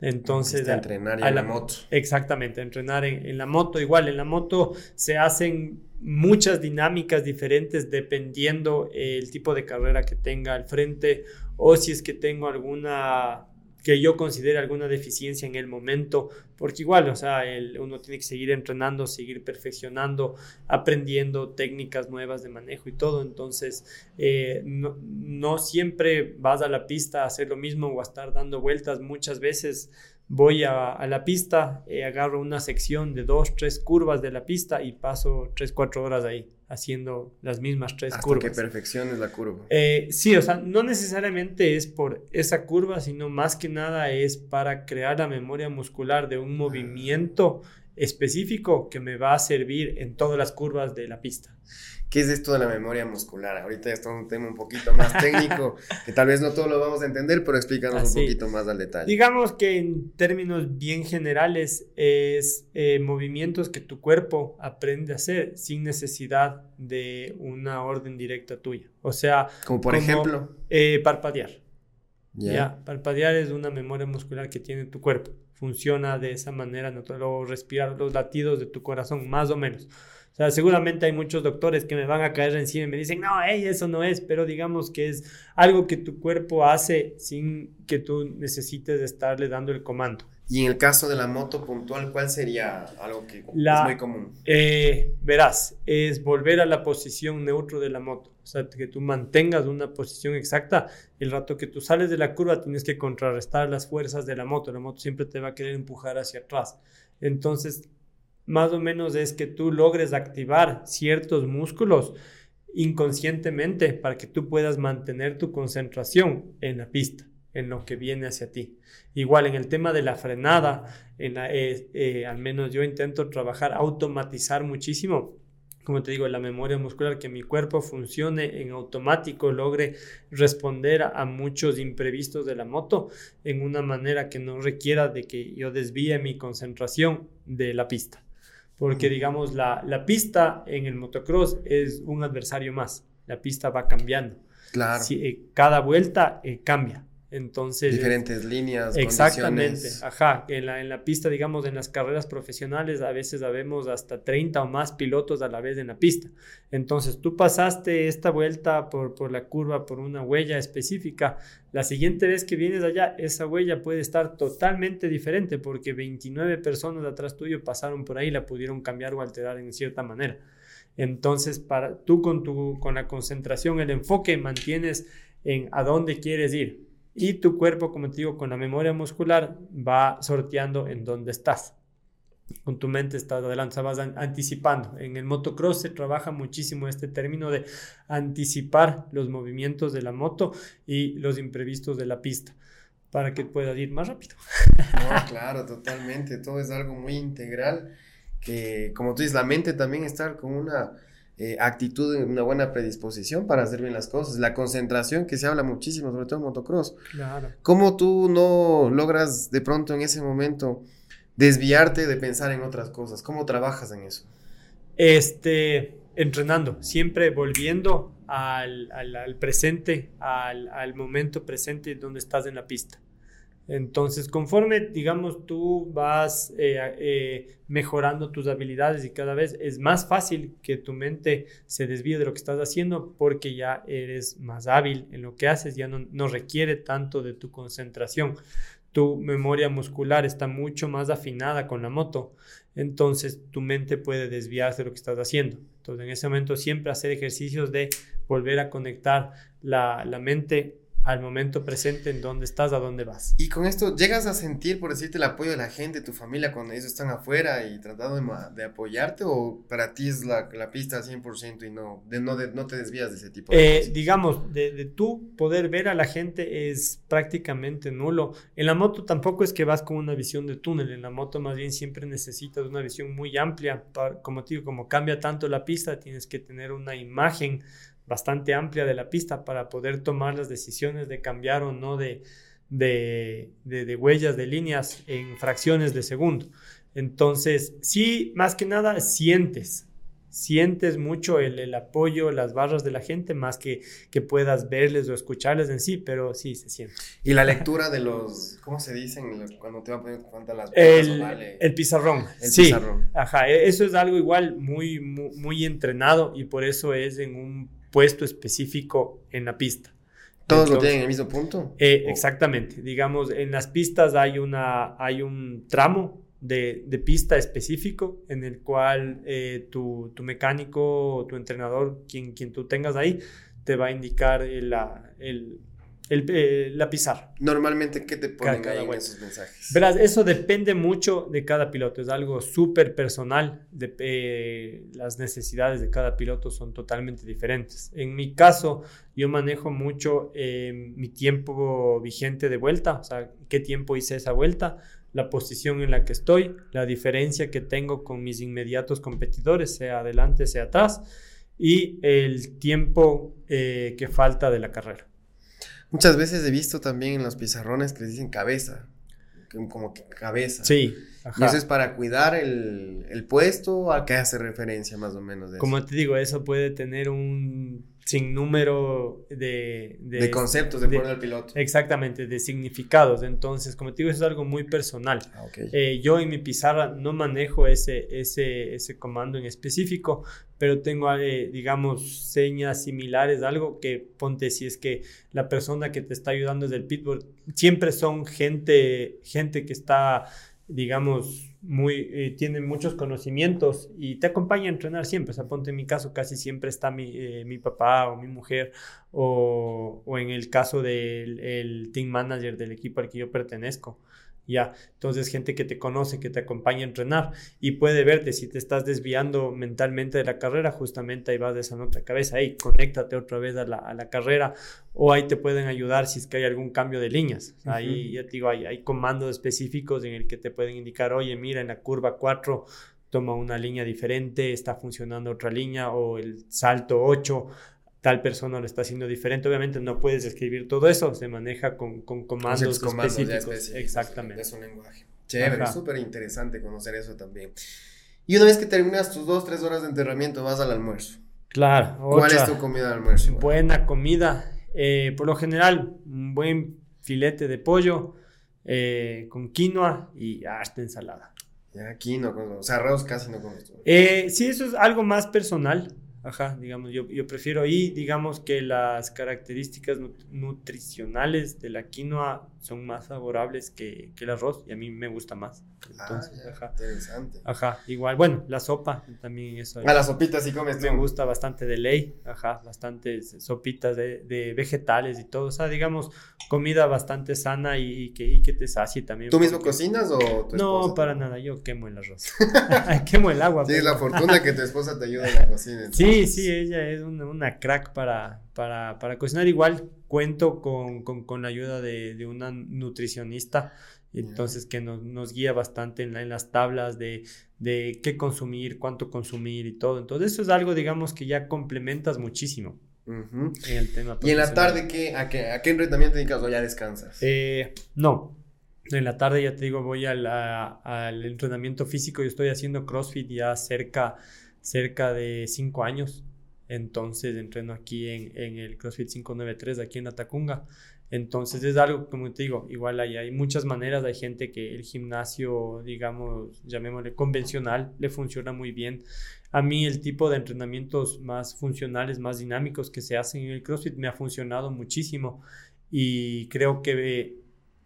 Entonces, a, entrenar en la, moto. Exactamente, entrenar en, la moto. Igual, en la moto se hacen muchas dinámicas diferentes dependiendo el tipo de carrera que tenga al frente o si es que tengo alguna que yo considere alguna deficiencia en el momento, porque igual, o sea, uno tiene que seguir entrenando, seguir perfeccionando, aprendiendo técnicas nuevas de manejo y todo, entonces eh, no, siempre vas a la pista a hacer lo mismo o a estar dando vueltas, muchas veces voy a, la pista, eh, agarro una sección de dos, tres curvas de la pista y paso tres, cuatro horas ahí haciendo las mismas tres Hasta curvas. que perfecciones la curva. Eh, sí, o sea, no necesariamente es por esa curva, sino más que nada es para crear la memoria muscular de un ah. movimiento específico que me va a servir en todas las curvas de la pista. ¿Qué es esto de la memoria muscular? Ahorita ya está un tema un poquito más técnico, que tal vez no todo lo vamos a entender, pero explícanos un poquito más al detalle. Digamos que en términos bien generales es eh, movimientos que tu cuerpo aprende a hacer sin necesidad de una orden directa tuya. O sea... Como por ejemplo... Eh, parpadear. Ya, parpadear es una memoria muscular que tiene tu cuerpo. Funciona de esa manera, o respirar los latidos de tu corazón, más o menos. O sea, seguramente hay muchos doctores que me van a caer encima y me dicen, no, eso no es, pero digamos que es algo que tu cuerpo hace sin que tú necesites estarle dando el comando. Y en el caso de la moto puntual, ¿cuál sería algo que es muy común? Eh, verás, es volver a la posición neutro de la moto. O sea, que tú mantengas una posición exacta. El rato que tú sales de la curva tienes que contrarrestar las fuerzas de la moto. La moto siempre te va a querer empujar hacia atrás. Entonces, más o menos es que tú logres activar ciertos músculos inconscientemente para que tú puedas mantener tu concentración en la pista, en lo que viene hacia ti. Igual en el tema de la frenada, en eh, eh, al menos yo intento trabajar, automatizar muchísimo como te digo, la memoria muscular, que mi cuerpo funcione en automático, logre responder a muchos imprevistos de la moto en una manera que no requiera de que yo desvíe mi concentración de la pista porque digamos la, la, pista en el motocross es un adversario más, la pista va cambiando. Claro. Eh, cada vuelta eh, cambia. Entonces. Diferentes líneas. Exactamente. Ajá. En la, en la pista, digamos, en las carreras profesionales, a veces sabemos hasta 30 o más pilotos a la vez en la pista. Entonces, tú pasaste esta vuelta por, por la curva, por una huella específica. La siguiente vez que vienes allá, esa huella puede estar totalmente diferente porque 29 personas atrás tuyo pasaron por ahí, la pudieron cambiar o alterar en cierta manera. Entonces, para, tú con, tu, con la concentración, el enfoque, mantienes en a dónde quieres ir y tu cuerpo, como te digo, con la memoria muscular va sorteando en dónde estás. con tu mente estás adelante, vas anticipando. En el motocross se trabaja muchísimo este término de anticipar los movimientos de la moto y los imprevistos de la pista para que puedas ir más rápido. No, claro, totalmente. Todo es algo muy integral que, como tú dices, la mente también está con una eh, actitud, una buena predisposición para hacer bien las cosas. La concentración que se habla muchísimo, sobre todo en motocross. Claro. ¿Cómo tú no logras de pronto en ese momento desviarte de pensar en otras cosas? ¿Cómo trabajas en eso? Este, entrenando, siempre volviendo al, presente, al, momento presente donde estás en la pista. Entonces, conforme, digamos, tú vas eh, eh, mejorando tus habilidades y cada vez es más fácil que tu mente se desvíe de lo que estás haciendo porque ya eres más hábil en lo que haces, ya no, requiere tanto de tu concentración tu memoria muscular está mucho más afinada con la moto, entonces tu mente puede desviarse de lo que estás haciendo. Entonces en ese momento siempre hacer ejercicios de volver a conectar la mente al momento presente en dónde estás, a dónde vas. Y con esto llegas a sentir, por decirte, el apoyo de la gente, tu familia, cuando ellos están afuera y tratando de, apoyarte, o para ti es la, la pista al 100% y no, de, no, no te desvías de ese tipo de eh, cosas? Digamos, de, de tú poder ver a la gente es prácticamente nulo. En la moto tampoco es que vas con una visión de túnel, en la moto más bien siempre necesitas una visión muy amplia. como te digo, como cambia tanto la pista, tienes que tener una imagen bastante amplia de la pista para poder tomar las decisiones de cambiar o no de, de, de, huellas, de líneas en fracciones de segundo. Entonces, sí, más que nada sientes, sientes mucho el, el, apoyo, las barras de la gente, más que que puedas verles o escucharles en sí, pero sí se siente. Y la lectura de los, ¿cómo se dicen? Cuando te va a poner cuenta las el, el pizarrón. El sí, pizarrón. Ajá, e, eso es algo igual muy, muy, muy entrenado y por eso es en un puesto específico en la pista. ¿Todos lo tienen en el mismo punto? Eh, exactamente. Digamos, en las pistas hay, una, hay un tramo de, de pista específico en el cual eh, tu, tu, mecánico o tu entrenador, quien, quien tú tengas ahí, te va a indicar el, el, el, eh, la pizarra. Normalmente, ¿qué te ponen ahí en esos mensajes? Verás, eso depende mucho de cada piloto. Es algo súper personal. De, eh, las necesidades de cada piloto son totalmente diferentes. En mi caso, yo manejo mucho eh, mi tiempo vigente de vuelta. O sea, qué tiempo hice esa vuelta, la posición en la que estoy, la diferencia que tengo con mis inmediatos competidores, sea adelante, sea atrás, y el tiempo que falta de la carrera. Muchas veces he visto también en los pizarrones que les dicen cabeza, como que cabeza. Sí. Y eso es para cuidar el, el puesto a qué hace referencia más o menos. De Como te digo, eso puede tener un sin número de, de, conceptos de, poner al piloto. Exactamente, de significados. Entonces, como te digo, eso es algo muy personal. Ah, eh, yo en mi pizarra no manejo ese, ese, ese comando en específico, pero tengo, eh, digamos, señas similares, algo que ponte si es que la persona que te está ayudando es del pitbull, siempre son gente, gente que está digamos, muy, eh, tienen muchos conocimientos y te acompaña a entrenar siempre. O en mi caso, casi siempre está mi, eh, mi papá o mi mujer, o, o en el caso del team manager del equipo al que yo pertenezco. Ya, entonces gente que te conoce, que te acompaña a entrenar y puede verte si te estás desviando mentalmente de la carrera, justamente ahí vas de esa cabeza, ahí conéctate otra vez a la, a la, carrera o ahí te pueden ayudar si es que hay algún cambio de líneas. Ahí ya te digo, hay, hay comandos específicos en el que te pueden indicar, oye, mira, en la curva 4 toma una línea diferente, está funcionando otra línea o el salto 8 tal persona lo está haciendo diferente. Obviamente no puedes escribir todo eso, se maneja con, con comandos, específicos. Exactamente. Es un lenguaje. Chévere, súper interesante conocer eso también. Y una vez que terminas tus dos, tres horas de enterramiento, vas al almuerzo. Claro. ¿Cuál es tu comida de almuerzo? Buena comida. Eh, por lo general, un buen filete de pollo eh, con quinoa y hasta ensalada. Ya, quinoa, o sea, arroz casi no comes. Eh, sí, eso es algo más personal. Ajá, digamos, yo, yo prefiero ahí, digamos que las características nutricionales de la quinoa son más favorables que, que el arroz y a mí me gusta más. Entonces, ah, ajá. Interesante. Ajá, igual, bueno, la sopa también eso. A ah, la sopita sí comes Me gusta bastante de ley, ajá, bastantes sopitas de, de, vegetales y todo, o sea, digamos, comida bastante sana y, que, y que te sacie también. ¿Tú mismo cocinas o tu esposa? No, para nada, yo quemo el arroz. quemo el agua. Tienes la fortuna que tu esposa te ayuda en la cocina. Sí, sí, ella es una, una crack para, para, para, cocinar. Igual cuento con, con, con la ayuda de, de una nutricionista entonces que nos, nos guía bastante en, en las tablas de, de, qué consumir, cuánto consumir y todo. Entonces eso es algo, digamos, que ya complementas muchísimo en el tema. ¿Y en la tarde qué, a, qué, a qué entrenamiento dedicas o ya descansas? Eh, no, en la tarde ya te digo, voy al, al entrenamiento físico, yo estoy haciendo CrossFit ya cerca, cerca de cinco años. Entonces entreno aquí en, en el CrossFit 593, aquí en Atacunga. Entonces es algo, como te digo, igual hay, hay muchas maneras, hay gente que el gimnasio, digamos, llamémosle convencional, le funciona muy bien. A mí el tipo de entrenamientos más funcionales, más dinámicos que se hacen en el CrossFit me ha funcionado muchísimo y creo que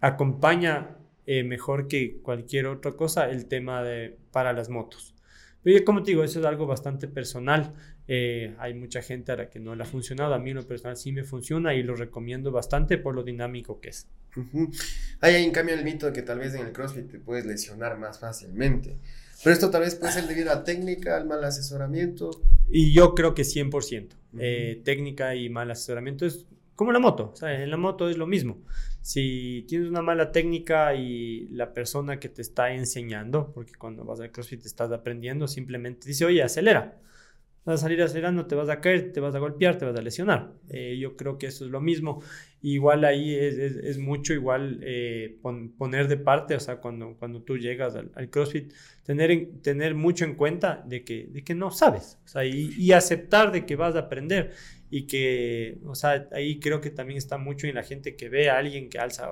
acompaña eh, mejor que cualquier otra cosa el tema de para las motos. Pero como te digo, eso es algo bastante personal. Eh, hay mucha gente a la que no le ha funcionado. A mí en lo personal sí me funciona y lo recomiendo bastante por lo dinámico que es. Hay en cambio el mito de que tal vez en el CrossFit te puedes lesionar más fácilmente. Pero esto tal vez puede ser debido a técnica, al mal asesoramiento. Y yo creo que 100%. Eh, técnica y mal asesoramiento es como la moto. En la moto es lo mismo. Si tienes una mala técnica y la persona que te está enseñando, porque cuando vas al CrossFit te estás aprendiendo, simplemente dice, oye, acelera. Vas a salir acelerando, te vas a caer, te vas a golpear, te vas a lesionar. Eh, yo creo que eso es lo mismo. Igual ahí es, es, mucho igual eh, poner de parte, o sea, cuando, cuando tú llegas al, CrossFit, tener, tener mucho en cuenta de que, de que no sabes, o sea, y, y aceptar de que vas a aprender y que, o sea, ahí creo que también está mucho en la gente que ve a alguien que alza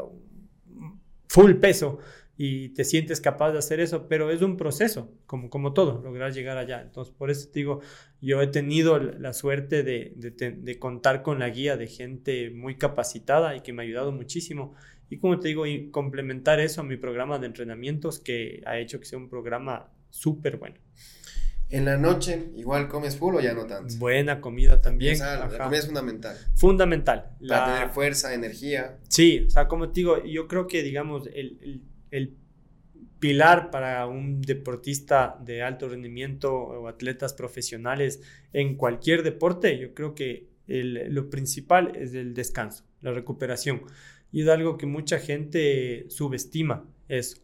full peso y te sientes capaz de hacer eso, pero es un proceso, como, como todo, lograr llegar allá. Entonces, por eso te digo, yo he tenido la suerte de, de, contar con la guía de gente muy capacitada y que me ha ayudado muchísimo. Y como te digo, y complementar eso a mi programa de entrenamientos que ha hecho que sea un programa súper bueno. En la noche, igual comes full o ya no tanto. Buena comida también. la comida es fundamental. Fundamental. Para tener fuerza, energía. Sí, o sea, como te digo, yo creo que, digamos, el, el, el pilar para un deportista de alto rendimiento o atletas profesionales en cualquier deporte, yo creo que el, lo principal es el descanso, la recuperación. Y es algo que mucha gente subestima eso.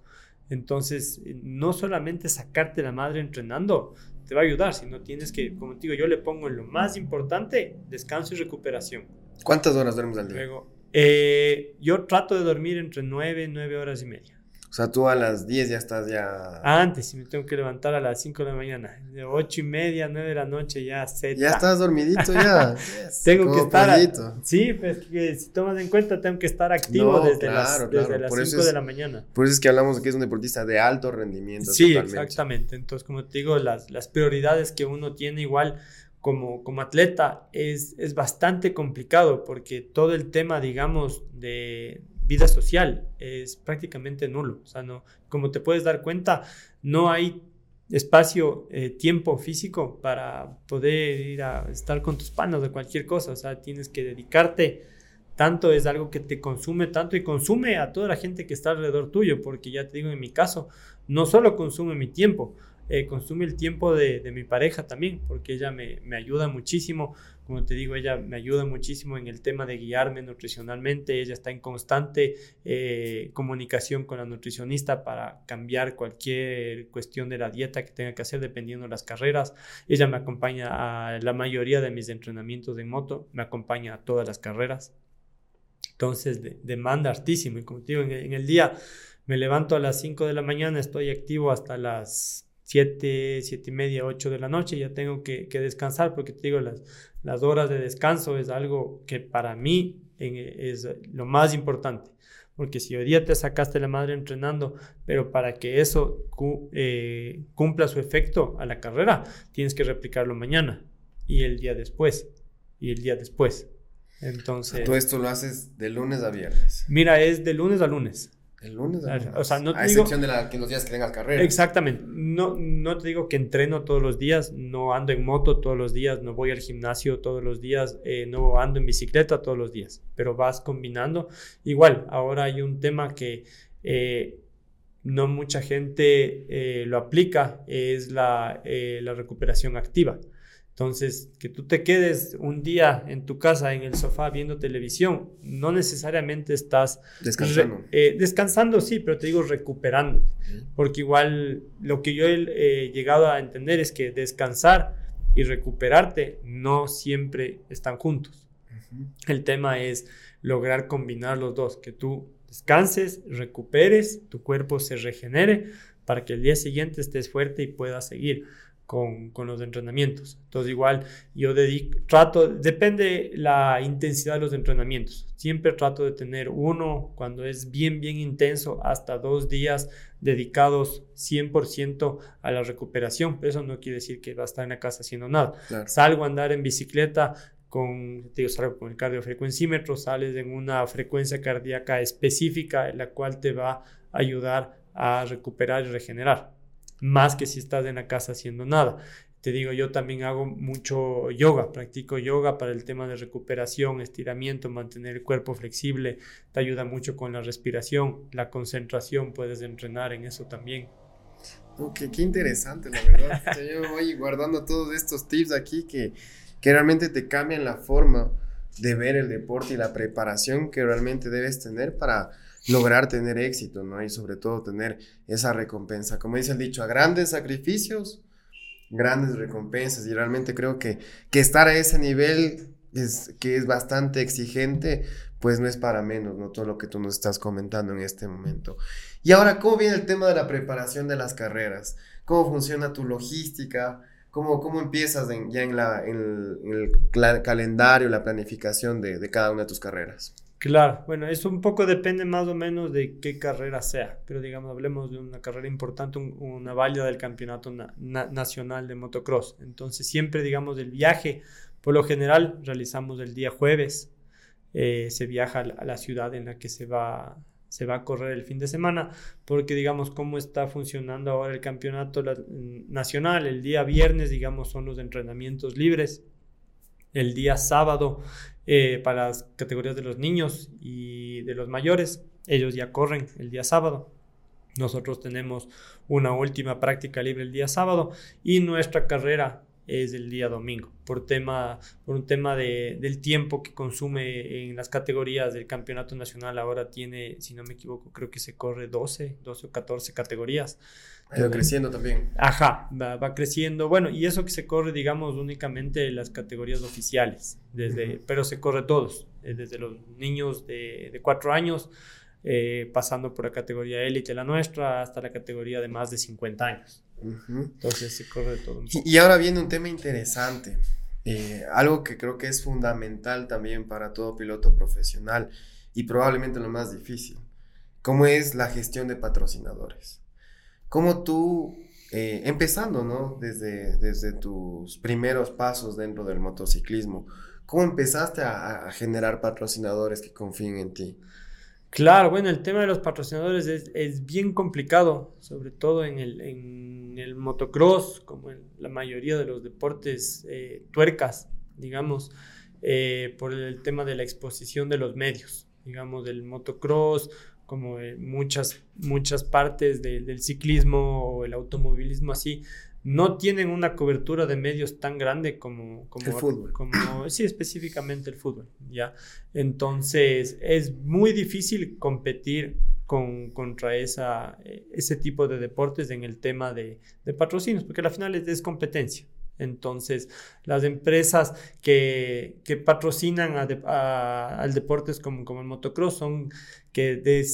Entonces, no solamente sacarte la madre entrenando, te va a ayudar, si no tienes que, como te digo, yo le pongo en lo más importante, descanso y recuperación. ¿Cuántas horas duermes al día? Luego, eh, yo trato de dormir entre 9 y 9 horas y media. O sea, tú a las 10 ya estás ya... Antes, si me tengo que levantar a las 5 de la mañana. De 8 y media, 9 de la noche ya se... Ya estás dormidito ya. tengo que estar... Sí, pues que si tomas en cuenta tengo que estar activo desde las, desde las 5 de la mañana. Por eso es que hablamos de que es un deportista de alto rendimiento. Sí, exactamente. Entonces, como te digo, las, las prioridades que uno tiene igual como, como atleta es, es bastante complicado porque todo el tema, digamos, de vida social es prácticamente nulo. O sea, no, como te puedes dar cuenta, no hay espacio, eh, tiempo físico para poder ir a estar con tus panos de cualquier cosa. O sea, tienes que dedicarte tanto, es algo que te consume tanto y consume a toda la gente que está alrededor tuyo, porque ya te digo, en mi caso, no solo consume mi tiempo, eh, consume el tiempo de, mi pareja también, porque ella me, me ayuda muchísimo como te digo, ella me ayuda muchísimo en el tema de guiarme nutricionalmente. Ella está en constante eh, comunicación con la nutricionista para cambiar cualquier cuestión de la dieta que tenga que hacer dependiendo de las carreras. Ella me acompaña a la mayoría de mis entrenamientos de moto, me acompaña a todas las carreras. Entonces, demanda hartísimo. Y como te digo, en el, día me levanto a las 5 de la mañana, estoy activo hasta las 7, 7 y media, 8 de la noche, ya tengo que, que descansar porque te digo, las, las horas de descanso es algo que para mí es lo más importante. Porque si hoy día te sacaste la madre entrenando, pero para que eso eh, cumpla su efecto a la carrera, tienes que replicarlo mañana y el día después y el día después. Entonces... Todo esto lo haces de lunes a viernes. Mira, es de lunes a lunes. El lunes O sea, no te a excepción de la, que los días que tengas carrera. Exactamente. No, no te digo que entreno todos los días, no ando en moto todos los días, no voy al gimnasio todos los días, eh, no ando en bicicleta todos los días, pero vas combinando. Igual, ahora hay un tema que eh, no mucha gente eh, lo aplica, es la, la recuperación activa. Entonces, que tú te quedes un día en tu casa, en el sofá, viendo televisión, no necesariamente estás descansando. Eh, descansando, sí, pero te digo recuperando. Porque igual lo que yo he llegado a entender es que descansar y recuperarte no siempre están juntos. El tema es lograr combinar los dos, que tú descanses, recuperes, tu cuerpo se regenere para que el día siguiente estés fuerte y puedas seguir con, con, los entrenamientos. Entonces igual yo dedico, trato, depende la intensidad de los entrenamientos. Siempre trato de tener uno cuando es bien, bien intenso, hasta dos días dedicados 100% a la recuperación. Pero eso no quiere decir que va a estar en la casa haciendo nada. Salgo a andar en bicicleta con, digo, salgo con el cardiofrecuencímetro, sales en una frecuencia cardíaca específica en la cual te va a ayudar a recuperar y regenerar más que si estás en la casa haciendo nada. Te digo, yo también hago mucho yoga, practico yoga para el tema de recuperación, estiramiento, mantener el cuerpo flexible, te ayuda mucho con la respiración, la concentración, puedes entrenar en eso también. qué interesante, la verdad. yo voy guardando todos estos tips aquí que, que realmente te cambian la forma de ver el deporte y la preparación que realmente debes tener para lograr tener éxito, ¿no? Y sobre todo tener esa recompensa. Como dice el dicho, a grandes sacrificios, grandes recompensas. Y realmente creo que, que estar a ese nivel es, que es bastante exigente, pues no es para menos, ¿no? Todo lo que tú nos estás comentando en este momento. Y ahora, ¿cómo viene el tema de la preparación de las carreras? ¿Cómo funciona tu logística? ¿Cómo, cómo empiezas ya en, la, en el, calendario, la planificación de, de cada una de tus carreras? Claro, bueno, eso un poco depende más o menos de qué carrera sea, pero digamos, hablemos de una carrera importante, una válida del campeonato nacional de motocross. Entonces, siempre, digamos, el viaje, por lo general, realizamos el día jueves, eh, se viaja a la ciudad en la que se va, se va a correr el fin de semana, porque digamos cómo está funcionando ahora el campeonato nacional. El día viernes, digamos, son los entrenamientos libres. El día sábado eh, para las categorías de los niños y de los mayores. Ellos ya corren el día sábado. Nosotros tenemos una última práctica libre el día sábado y nuestra carrera es el día domingo por tema por un tema de, del tiempo que consume en las categorías del campeonato nacional ahora tiene si no me equivoco creo que se corre 12 12 o 14 categorías va creciendo también. Ajá, va, creciendo. Bueno, y eso que se corre, digamos, únicamente las categorías oficiales, desde, pero se corre todos, eh, desde los niños de, de cuatro años, eh, pasando por la categoría élite, la nuestra, hasta la categoría de más de 50 años. Entonces corre todo. Y, ahora viene un tema interesante, eh, algo que creo que es fundamental también para todo piloto profesional y probablemente lo más difícil, como es la gestión de patrocinadores. ¿Cómo tú, eh, empezando, ¿no? Desde, desde tus primeros pasos dentro del motociclismo, ¿cómo empezaste a, generar patrocinadores que confíen en ti? Claro, bueno, el tema de los patrocinadores es, bien complicado, sobre todo en el, en el, motocross, como en la mayoría de los deportes eh, tuercas, digamos, eh, por el tema de la exposición de los medios, digamos, del motocross como muchas, muchas partes del ciclismo o el automovilismo así, no tienen una cobertura de medios tan grande como, como el fútbol. Como, sí, específicamente el fútbol, ¿ya? Entonces, es muy difícil competir con, contra esa, ese tipo de deportes en el tema de, de patrocinios, porque al final es, es competencia. Entonces, las empresas que, que patrocinan a, al deportes como, como el motocross son que de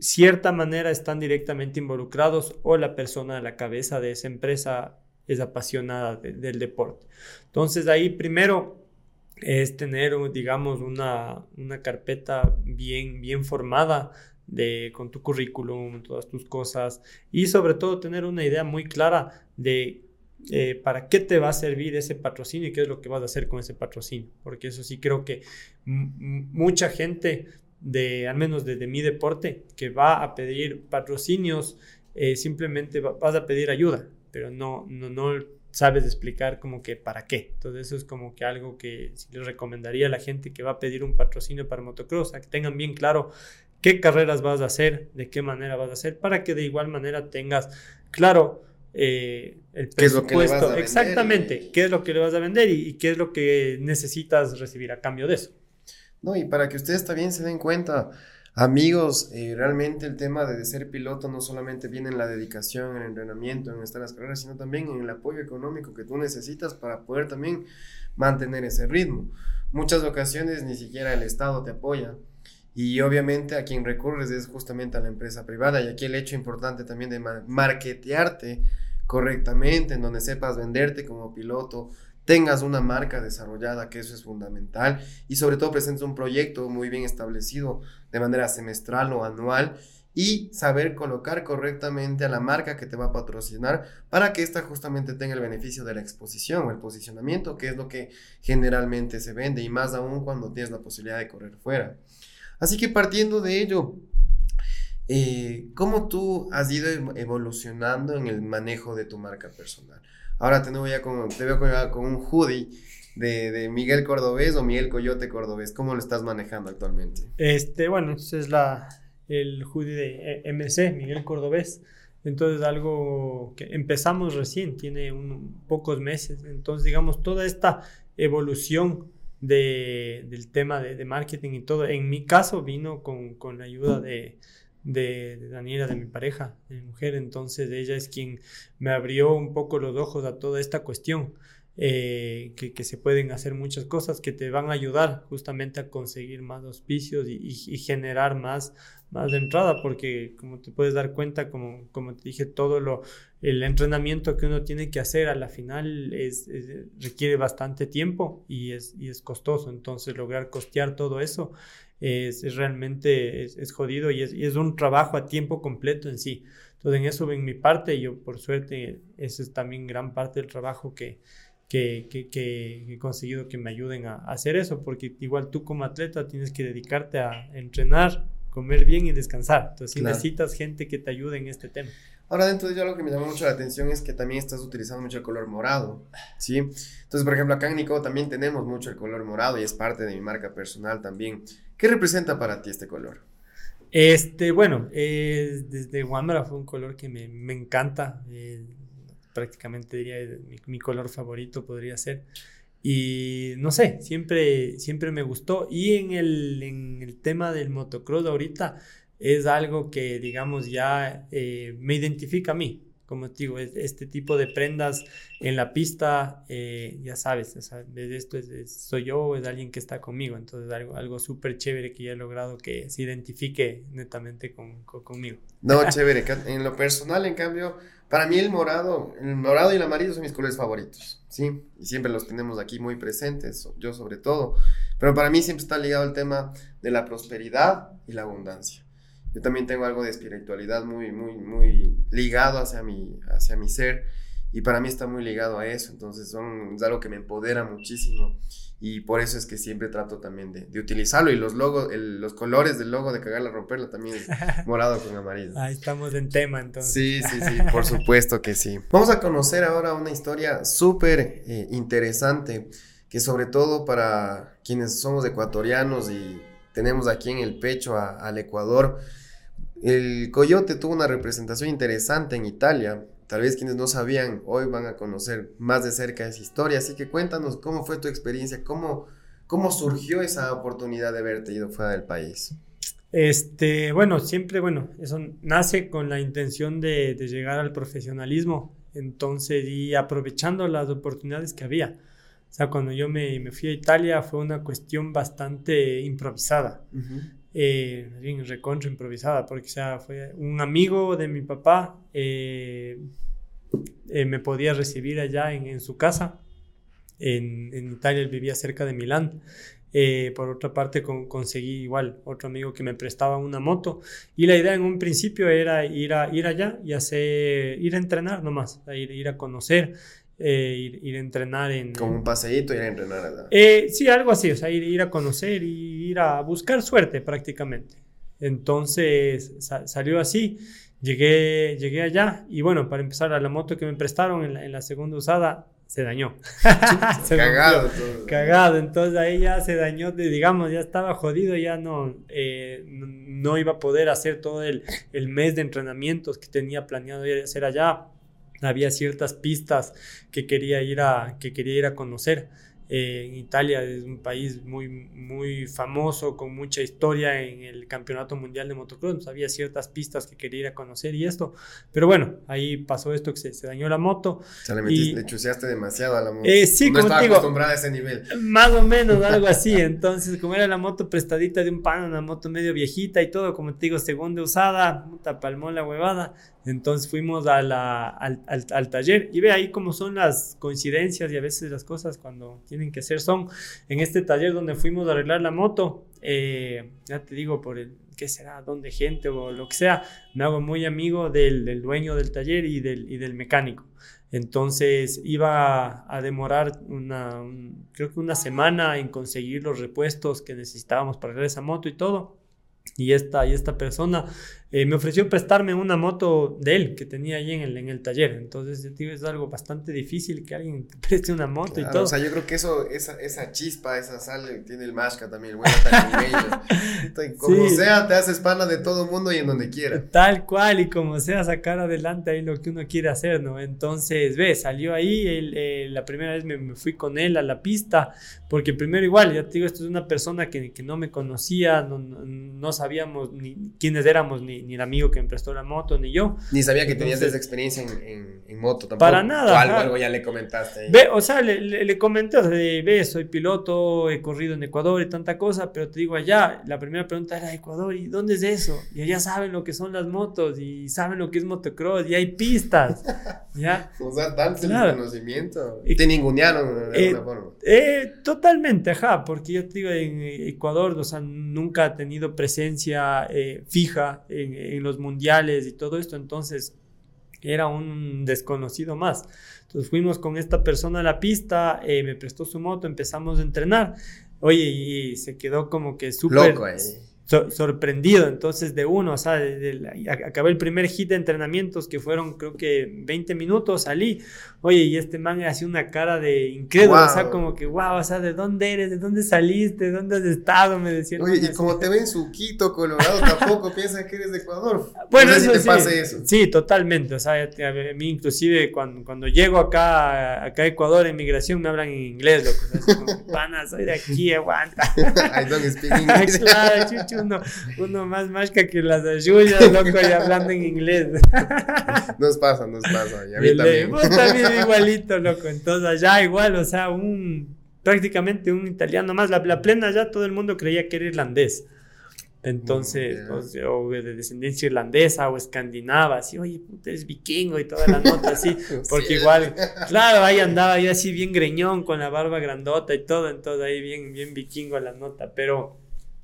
cierta manera están directamente involucrados o la persona a la cabeza de esa empresa es apasionada del deporte. Entonces, ahí primero es tener, digamos, una, una carpeta bien, bien formada de, con tu currículum, todas tus cosas y sobre todo tener una idea muy clara de eh, para qué te va a servir ese patrocinio y qué es lo que vas a hacer con ese patrocinio. Porque eso sí creo que mucha gente, de, al menos desde mi deporte, que va a pedir patrocinios, eh, simplemente vas a pedir ayuda, pero no, no, no sabes explicar como que para qué. Entonces eso es como que algo que sí les recomendaría a la gente que va a pedir un patrocinio para motocross, a que tengan bien claro qué carreras vas a hacer, de qué manera vas a hacer, para que de igual manera tengas claro eh, el presupuesto. exactamente, qué es lo que le vas a vender y, qué es lo que necesitas recibir a cambio de eso. No, y para que ustedes también se den cuenta, amigos, eh, realmente el tema de ser piloto no solamente viene en la dedicación, en el entrenamiento, en estar en las carreras, sino también en el apoyo económico que tú necesitas para poder también mantener ese ritmo. Muchas ocasiones ni siquiera el Estado te apoya. Y obviamente a quien recurres es justamente a la empresa privada. Y aquí el hecho importante también de marketearte correctamente, en donde sepas venderte como piloto, tengas una marca desarrollada, que eso es fundamental, y sobre todo presentes un proyecto muy bien establecido de manera semestral o anual y saber colocar correctamente a la marca que te va a patrocinar para que ésta justamente tenga el beneficio de la exposición, el posicionamiento, que es lo que generalmente se vende y más aún cuando tienes la posibilidad de correr fuera. Así que partiendo de ello, eh, ¿cómo tú has ido evolucionando en el manejo de tu marca personal? Ahora te, voy a con, te veo con, un hoodie de, Miguel Cordobés o Miguel Coyote Cordobés. ¿Cómo lo estás manejando actualmente? Este, bueno, ese es la, el hoodie de eh, MC, Miguel Cordobés. Entonces, algo que empezamos recién, tiene un, pocos meses. Entonces, digamos, toda esta evolución de, del tema de, de, marketing y todo, en mi caso vino con, con la ayuda de, de, Daniela, de mi pareja, de mi mujer. Entonces ella es quien me abrió un poco los ojos a toda esta cuestión. Eh, que, que, se pueden hacer muchas cosas que te van a ayudar justamente a conseguir más auspicios y, y, generar más, más entrada, porque como te puedes dar cuenta, como, como te dije, todo lo, el entrenamiento que uno tiene que hacer a la final es, requiere bastante tiempo y es, y es costoso, entonces lograr costear todo eso es, realmente es, jodido y es, y es, un trabajo a tiempo completo en sí. Entonces en eso en mi parte, yo por suerte, ese es también gran parte del trabajo que, que, que, que, he conseguido que me ayuden a, hacer eso, porque igual tú como atleta tienes que dedicarte a entrenar, comer bien y descansar. Entonces necesitas gente que te ayude en este tema. Ahora, dentro de ello, algo que me llama mucho la atención es que también estás utilizando mucho el color morado, ¿sí? Entonces, por ejemplo, acá en Nico también tenemos mucho el color morado y es parte de mi marca personal también. ¿Qué representa para ti este color? Este, bueno, desde Wambra fue un color que me, me encanta, eh, prácticamente diría mi, mi, color favorito podría ser. Y no sé, siempre, siempre me gustó. Y en el, en el tema del motocross ahorita, es algo que, digamos, ya eh, me identifica a mí. Como te digo, este tipo de prendas en la pista, eh, ya sabes, esto es, soy yo, es alguien que está conmigo. Entonces, algo, algo súper chévere que ya he logrado que se identifique netamente con, conmigo. No, chévere. En lo personal, en cambio, para mí el morado, el morado y el amarillo son mis colores favoritos, ¿sí? Y siempre los tenemos aquí muy presentes, yo sobre todo. Pero para mí siempre está ligado el tema de la prosperidad y la abundancia yo también tengo algo de espiritualidad muy, muy, muy ligado hacia mi, hacia mi ser y para mí está muy ligado a eso, entonces son, es algo que me empodera muchísimo y por eso es que siempre trato también de, de utilizarlo y los logos, los colores del logo de cagarla romperla también es morado con amarillo. Ahí estamos en tema entonces. Sí, sí, sí, por supuesto que sí. Vamos a conocer ahora una historia súper eh, interesante que sobre todo para quienes somos ecuatorianos y tenemos aquí en el pecho al Ecuador, el Coyote tuvo una representación interesante en Italia. Tal vez quienes no sabían hoy van a conocer más de cerca esa historia. Así que cuéntanos cómo fue tu experiencia, cómo, cómo surgió esa oportunidad de haberte ido fuera del país. Este, bueno, siempre, bueno, eso nace con la intención de, llegar al profesionalismo. Entonces, y aprovechando las oportunidades que había. O sea, cuando yo me, me fui a Italia fue una cuestión bastante improvisada. Eh, bien recontra improvisada, porque sea, fue un amigo de mi papá, eh, eh, me podía recibir allá en, su casa, en, en, Italia, él vivía cerca de Milán. Eh, por otra parte, conseguí igual otro amigo que me prestaba una moto. Y la idea en un principio era ir, a, ir allá y hacer, ir a entrenar nomás, ir, ir a conocer ir, ir, a entrenar en... Como un paseíto, ir a entrenar allá. sí, algo así, o sea, ir, ir a conocer y ir a buscar suerte prácticamente. Entonces salió así. Llegué, llegué allá y bueno, para empezar, a la moto que me prestaron en la, en la segunda usada se dañó. cagado Cagado, entonces ahí ya se dañó, digamos, ya estaba jodido, ya no, eh, no iba a poder hacer todo el, el, mes de entrenamientos que tenía planeado ir a hacer allá. Había ciertas pistas que quería ir a, que quería ir a conocer. Eh, Italia es un país muy, muy famoso, con mucha historia en el Campeonato Mundial de Motocross. Había ciertas pistas que quería ir a conocer y esto. Pero bueno, ahí pasó esto que se, dañó la moto. O le, metiste, chuseaste demasiado a la moto. Eh, sí, no estaba acostumbrada a ese nivel. Más o menos, algo así. Entonces, como era la moto prestadita de un pan, una moto medio viejita y todo, como te digo, segunda usada, puta, palmó la huevada. Entonces fuimos a la, al, al, taller y ve ahí cómo son las coincidencias y a veces las cosas cuando tienen que ser son. En este taller donde fuimos a arreglar la moto, eh, ya te digo, por el, ¿qué será? ¿Dónde gente o lo que sea? Me hago muy amigo del, del dueño del taller y del, y del mecánico. Entonces iba a demorar una, creo que una semana en conseguir los repuestos que necesitábamos para esa moto y todo. Y esta, y esta persona eh, me ofreció prestarme una moto de él que tenía ahí en el, en el taller. Entonces, tío, es algo bastante difícil que alguien te preste una moto y todo. O sea, yo creo que eso, esa, esa chispa, esa sal tiene el Mashka también, bueno Como sea, te haces pana de todo mundo y en donde quiera. Tal cual, y como sea, sacar adelante ahí lo que uno quiere hacer, ¿no? Entonces, ve, salió ahí, eh, la primera vez me, fui con él a la pista, porque primero igual, ya te digo, esto es una persona que, que no me conocía, no, no sabíamos ni quiénes éramos, ni ni, el amigo que me prestó la moto, ni yo. Ni sabía que tenías esa experiencia en, en, moto tampoco. Para nada. algo, algo, ya le comentaste. Ve, o sea, le, le, comenté, o sea, ve, soy piloto, he corrido en Ecuador y tanta cosa, pero te digo allá, la primera pregunta era Ecuador, ¿y dónde es eso? Y allá saben lo que son las motos y saben lo que es motocross y hay pistas. ¿ya? O sea, tanto el conocimiento. Y te ningunearon de eh, alguna forma. Eh, totalmente, ajá, porque yo te digo, en Ecuador, o sea, nunca ha tenido presencia eh, fija en en, los mundiales y todo esto, entonces era un desconocido más. Entonces fuimos con esta persona a la pista, eh, me prestó su moto, empezamos a entrenar. Oye, y se quedó como que súper... Loco, eh sorprendido. Entonces, de uno, o sea, acabé el primer hit de entrenamientos que fueron, creo que 20 minutos, salí. Oye, y este man hacía una cara de incrédulo, o sea, como que, wow, o sea, ¿de dónde eres? ¿De dónde saliste? ¿De dónde has estado? Me decía. Oye, y como te ven su Quito, Colorado, tampoco piensas que eres de Ecuador. Bueno, eso sí, eso. Sí, totalmente. O sea, a mí, inclusive, cuando, cuando llego acá, acá a Ecuador, en migración, me hablan en inglés, loco. O sea, como, pana, soy de aquí, aguanta. I don't speak English. claro, chuchu uno, uno más mágica que las ayudas, loco, y hablando en inglés. Nos pasa, nos pasa. Y a mí también. Vos también igualito, loco. Entonces, allá igual, o sea, un prácticamente un italiano más. La, la plena ya todo el mundo creía que era irlandés. Entonces, o, de descendencia irlandesa o escandinava, así, oye, puta, es vikingo y toda la nota así, porque igual, claro, ahí andaba ahí así bien greñón con la barba grandota y todo, entonces ahí bien, bien vikingo la nota, pero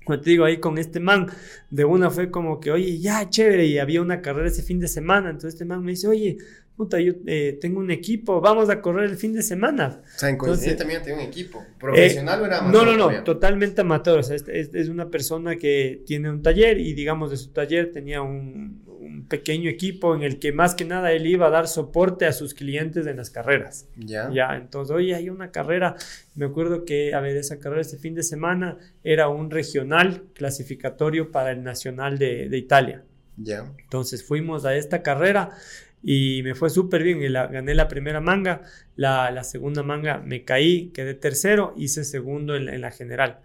como te digo, ahí con este man, de una fue como que, oye, ya, chévere, y había una carrera ese fin de semana, entonces este man me dice, oye, puta, yo eh, tengo un equipo, vamos a correr el fin de semana. O sea, en coincidencia también tenía un equipo, ¿profesional o era amateur? No, no, no, totalmente amateur, o sea, es, es, una persona que tiene un taller y digamos de su taller tenía un, un pequeño equipo en el que más que nada él iba a dar soporte a sus clientes en las carreras. Ya. Ya, entonces, oye, hay una carrera, me acuerdo que, a ver, esa carrera este fin de semana era un regional clasificatorio para el Nacional de, de Italia. Ya. Entonces fuimos a esta carrera y me fue súper bien. Y la, gané la primera manga, la, la, segunda manga me caí, quedé tercero, hice segundo en, en la general.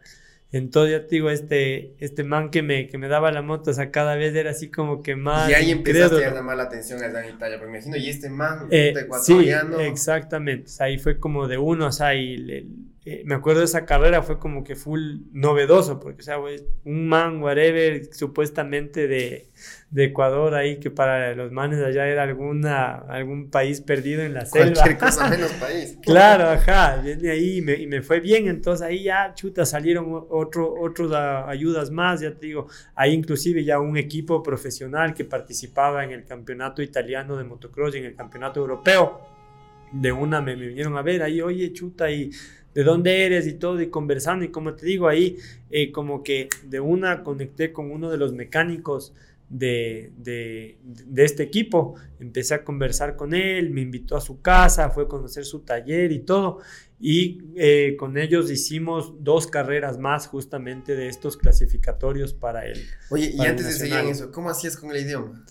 Entonces, ya te digo, este, este man que me, que me daba la moto, o sea, cada vez era así como que más. Y ahí empezaste a llamar la atención allá en Italia, porque me imagino, y este man, eh, Sí, exactamente. O sea, ahí fue como de uno, o sea, y le, eh, me acuerdo de esa carrera, fue como que full novedoso, porque, o sea, un man, whatever, supuestamente de, de, Ecuador ahí, que para los manes allá era alguna, algún país perdido en la selva. Cualquier cosa menos país. claro, ajá, viene ahí y me, y me, fue bien, entonces ahí ya, chuta, salieron otro, otros ayudas más, ya te digo, ahí inclusive ya un equipo profesional que participaba en el campeonato italiano de motocross y en el campeonato europeo de una me, me vinieron a ver ahí, oye, chuta, y de dónde eres y todo, y conversando, y como te digo, ahí eh, como que de una conecté con uno de los mecánicos de, de, de, este equipo, empecé a conversar con él, me invitó a su casa, fue a conocer su taller y todo, y eh, con ellos hicimos dos carreras más justamente de estos clasificatorios para él. Oye, y antes de seguir en eso, ¿cómo hacías con el idioma?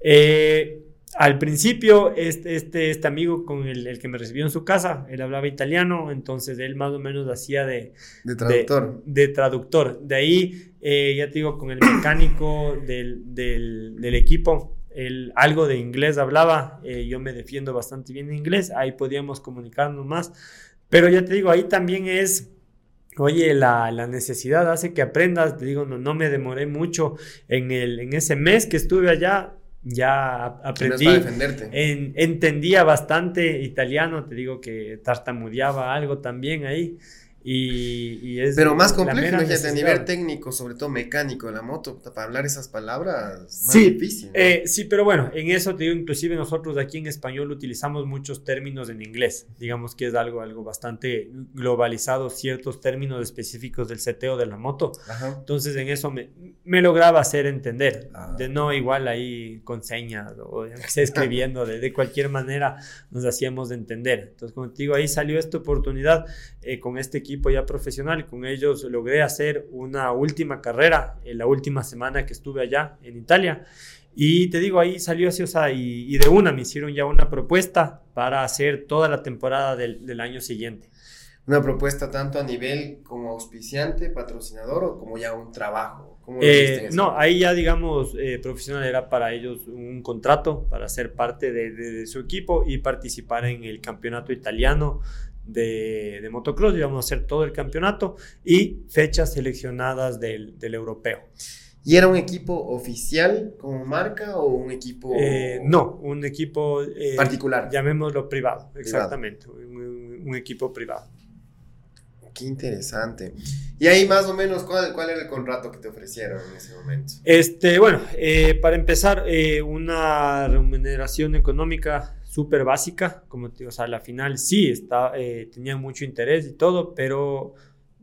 Eh, al principio, este, este, este amigo con el, el, que me recibió en su casa, él hablaba italiano, entonces él más o menos hacía de... De traductor. De, de traductor. De ahí, eh, ya te digo, con el mecánico del, del, del equipo, él algo de inglés hablaba, eh, yo me defiendo bastante bien en inglés, ahí podíamos comunicarnos más, pero ya te digo, ahí también es... Oye, la, la, necesidad hace que aprendas, te digo, no, no me demoré mucho en, el, en ese mes que estuve allá, ya aprendí, en, entendía bastante italiano, te digo que tartamudeaba algo también ahí. Y, y es Pero más complejo, imagínate, a nivel técnico, sobre todo mecánico de la moto, para hablar esas palabras, más sí, difícil. ¿no? Eh, sí, pero bueno, en eso te digo, inclusive nosotros aquí en español utilizamos muchos términos en inglés, digamos que es algo, algo bastante globalizado, ciertos términos específicos del seteo de la moto. Ajá. Entonces en eso me, me lograba hacer entender, ah. de no igual ahí con señas o escribiendo, de, de, cualquier manera nos hacíamos entender. Entonces, como te digo, ahí salió esta oportunidad eh, con este equipo equipo ya profesional. Con ellos logré hacer una última carrera en la última semana que estuve allá en Italia. Y te digo, ahí salió así, o sea, y, y de una me hicieron ya una propuesta para hacer toda la temporada del, del año siguiente. Una propuesta tanto a nivel como auspiciante, patrocinador o como ya un trabajo. Eh, no, ahí ya digamos, eh, profesional era para ellos un contrato para ser parte de, de, de, su equipo y participar en el campeonato italiano de, de, motocross, íbamos a hacer todo el campeonato y fechas seleccionadas del, del europeo. ¿Y era un equipo oficial como marca o un equipo...? Eh, no, un equipo... Eh, particular. Llamémoslo privado, privado. exactamente, un, un, equipo privado. Qué interesante. Y ahí más o menos, ¿cuál, ¿cuál, era el contrato que te ofrecieron en ese momento? Este, bueno, eh, para empezar, eh, una remuneración económica súper básica, como te digo, o sea, la final sí, está, eh, tenía mucho interés y todo, pero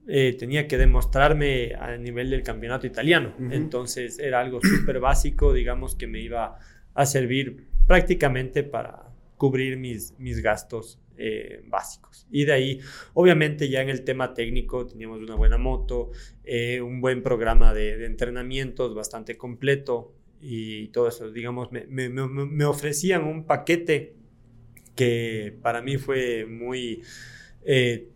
eh, tenía que demostrarme a nivel del campeonato italiano. Uh -huh. Entonces era algo súper básico, digamos, que me iba a servir prácticamente para cubrir mis, mis gastos eh, básicos. Y de ahí, obviamente ya en el tema técnico, teníamos una buena moto, eh, un buen programa de, de, entrenamientos bastante completo y todo eso, digamos, me, me, me ofrecían un paquete que para mí fue muy eh,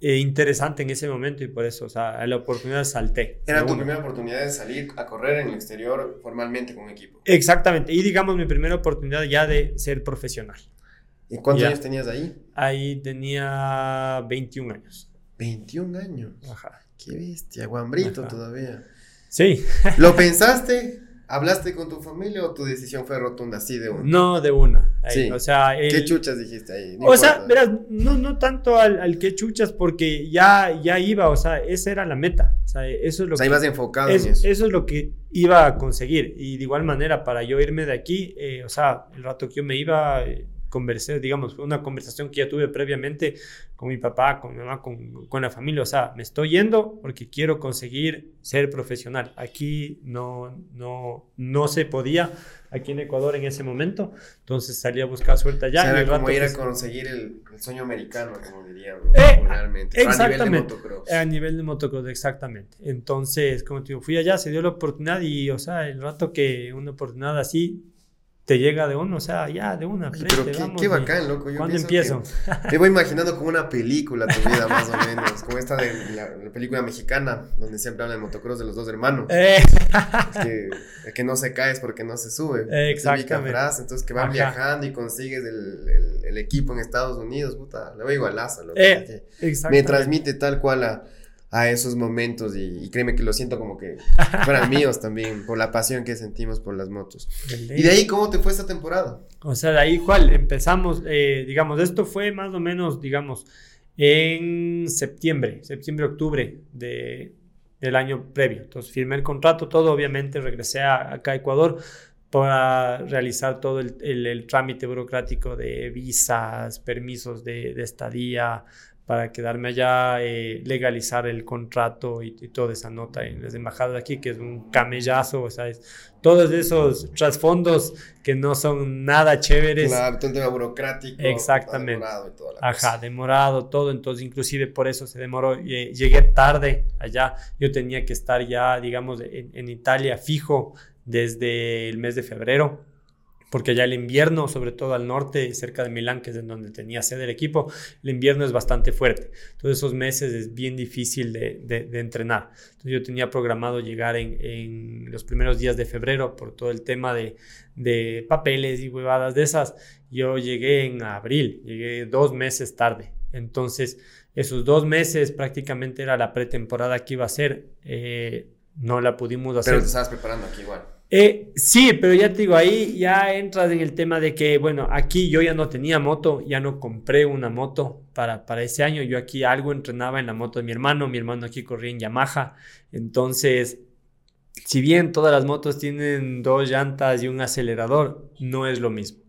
eh, interesante en ese momento y por eso, o sea, la oportunidad salté. Era tu primera oportunidad de salir a correr en el exterior formalmente con un equipo. Exactamente, y digamos mi primera oportunidad ya de ser profesional. ¿Y cuántos ya. años tenías ahí? Ahí tenía 21 años. 21 años. Ajá. Qué bestia, guambrito Ajá. todavía. Sí. ¿Lo pensaste? ¿Hablaste con tu familia o tu decisión fue rotunda así de una? No, de una. Ahí, sí. O sea, el, ¿qué chuchas dijiste ahí? No o importa. sea, verás, no, no tanto al, al qué chuchas porque ya, ya iba, o sea, esa era la meta. O sea, eso es lo o sea, que, ibas enfocado es, en eso. Eso es lo que iba a conseguir. Y de igual manera, para yo irme de aquí, eh, o sea, el rato que yo me iba, eh, conversé, digamos, una conversación que ya tuve previamente con mi papá, con mi mamá, con, con, la familia. O sea, me estoy yendo porque quiero conseguir ser profesional. Aquí no, no, no se podía, aquí en Ecuador en ese momento. Entonces salí a buscar suerte allá. O sea, era como ir a conseguir el, el, sueño americano, como diríamos eh, popularmente. Exactamente. A nivel de motocross. A nivel de motocross, exactamente. Entonces, como te digo, fui allá, se dio la oportunidad y, o sea, el rato que una oportunidad así te llega de uno, o sea, ya de una. Pero qué, vamos, qué bacán, loco. Yo ¿Cuándo empiezo? Te voy imaginando como una película tu vida, más o menos. Como esta de la, la película mexicana, donde siempre habla de motocross de los dos hermanos. Eh. Es que el que no se cae es porque no se sube. Eh, exactamente. Frase, entonces que van Ajá. viajando y consigues el, el, el, equipo en Estados Unidos, puta, le voy igualazo, loco. Eh, me transmite tal cual a a esos momentos y, y, créeme que lo siento como que fueran míos también, por la pasión que sentimos por las motos. ¿Y de ahí cómo te fue esta temporada? O sea, de ahí, ¿cuál? Empezamos, eh, digamos, esto fue más o menos, digamos, en septiembre, septiembre, octubre de, del año previo. Entonces firmé el contrato, todo, obviamente regresé a, acá a Ecuador para realizar todo el, el, trámite burocrático de visas, permisos de, de estadía, para quedarme allá, eh, legalizar el contrato y, toda esa nota en las embajadas de aquí, que es un camellazo, o sea, todos esos trasfondos que no son nada chéveres. Claro, todo el tema burocrático. Exactamente. Demorado y toda la Ajá, demorado, todo, entonces inclusive por eso se demoró, llegué tarde allá, yo tenía que estar ya, digamos, en, en Italia fijo desde el mes de febrero porque allá el invierno, sobre todo al norte, cerca de Milán, que es en donde tenía sede el equipo, el invierno es bastante fuerte. Entonces esos meses es bien difícil de, de, entrenar. Entonces yo tenía programado llegar en, en, los primeros días de febrero por todo el tema de, de papeles y huevadas de esas. Yo llegué en abril, llegué dos meses tarde. Entonces esos dos meses prácticamente era la pretemporada que iba a ser. Eh, no la pudimos hacer. Pero te estabas preparando aquí igual. Eh, sí, pero ya te digo, ahí ya entras en el tema de que, bueno, aquí yo ya no tenía moto, ya no compré una moto para, para ese año. Yo aquí algo entrenaba en la moto de mi hermano, mi hermano aquí corría en Yamaha. Entonces, si bien todas las motos tienen dos llantas y un acelerador, no es lo mismo.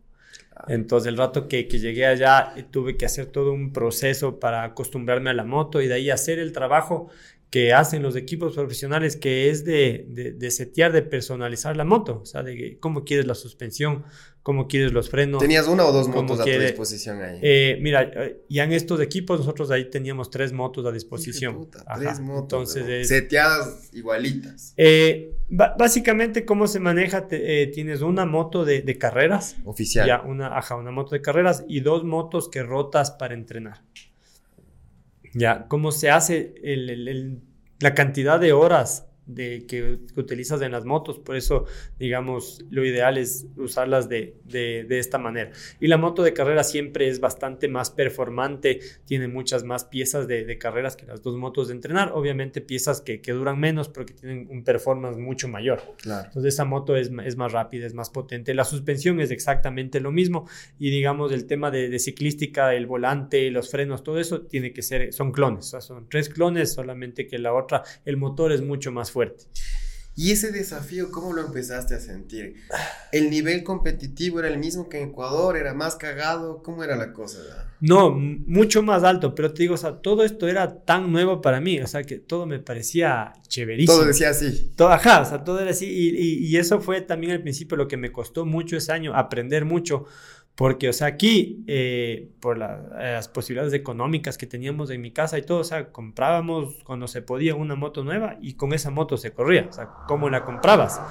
Entonces, el rato que, que, llegué allá, tuve que hacer todo un proceso para acostumbrarme a la moto y de ahí hacer el trabajo que hacen los equipos profesionales, que es de, de, setear, de personalizar la moto, o sea, de cómo quieres la suspensión, cómo quieres los frenos. ¿Tenías una o dos motos a tu disposición ahí? Eh, mira, ya en estos equipos nosotros ahí teníamos tres motos a disposición. tres motos. Entonces, seteadas igualitas. Eh, básicamente, ¿cómo se maneja? Eh, tienes una moto de, de, carreras. Oficial. Ya, una, ajá, una moto de carreras y dos motos que rotas para entrenar. Ya, ¿cómo se hace la cantidad de horas de, que, utilizas en las motos. Por eso, digamos, lo ideal es usarlas de, de, esta manera. Y la moto de carrera siempre es bastante más performante, tiene muchas más piezas de, carreras que las dos motos de entrenar. Obviamente piezas que, que, duran menos, pero que tienen un performance mucho mayor. Claro. Entonces esa moto es, es más rápida, es más potente. La suspensión es exactamente lo mismo. Y digamos, el tema de, ciclística, el volante, los frenos, todo eso tiene que ser, son clones. O sea, son tres clones, solamente que la otra, el motor es mucho más fuerte. ¿Y ese desafío cómo lo empezaste a sentir? ¿El nivel competitivo era el mismo que en Ecuador? ¿Era más cagado? ¿Cómo era la cosa? No, mucho más alto, pero te digo, o sea, todo esto era tan nuevo para mí, o sea, que todo me parecía chéverísimo. Todo decía así. Todo, ajá, o sea, todo era así, y, y eso fue también al principio lo que me costó mucho ese año, aprender mucho, porque, o sea, aquí, eh, por las posibilidades económicas que teníamos en mi casa y todo, o sea, comprábamos cuando se podía una moto nueva y con esa moto se corría. O sea, ¿cómo la comprabas?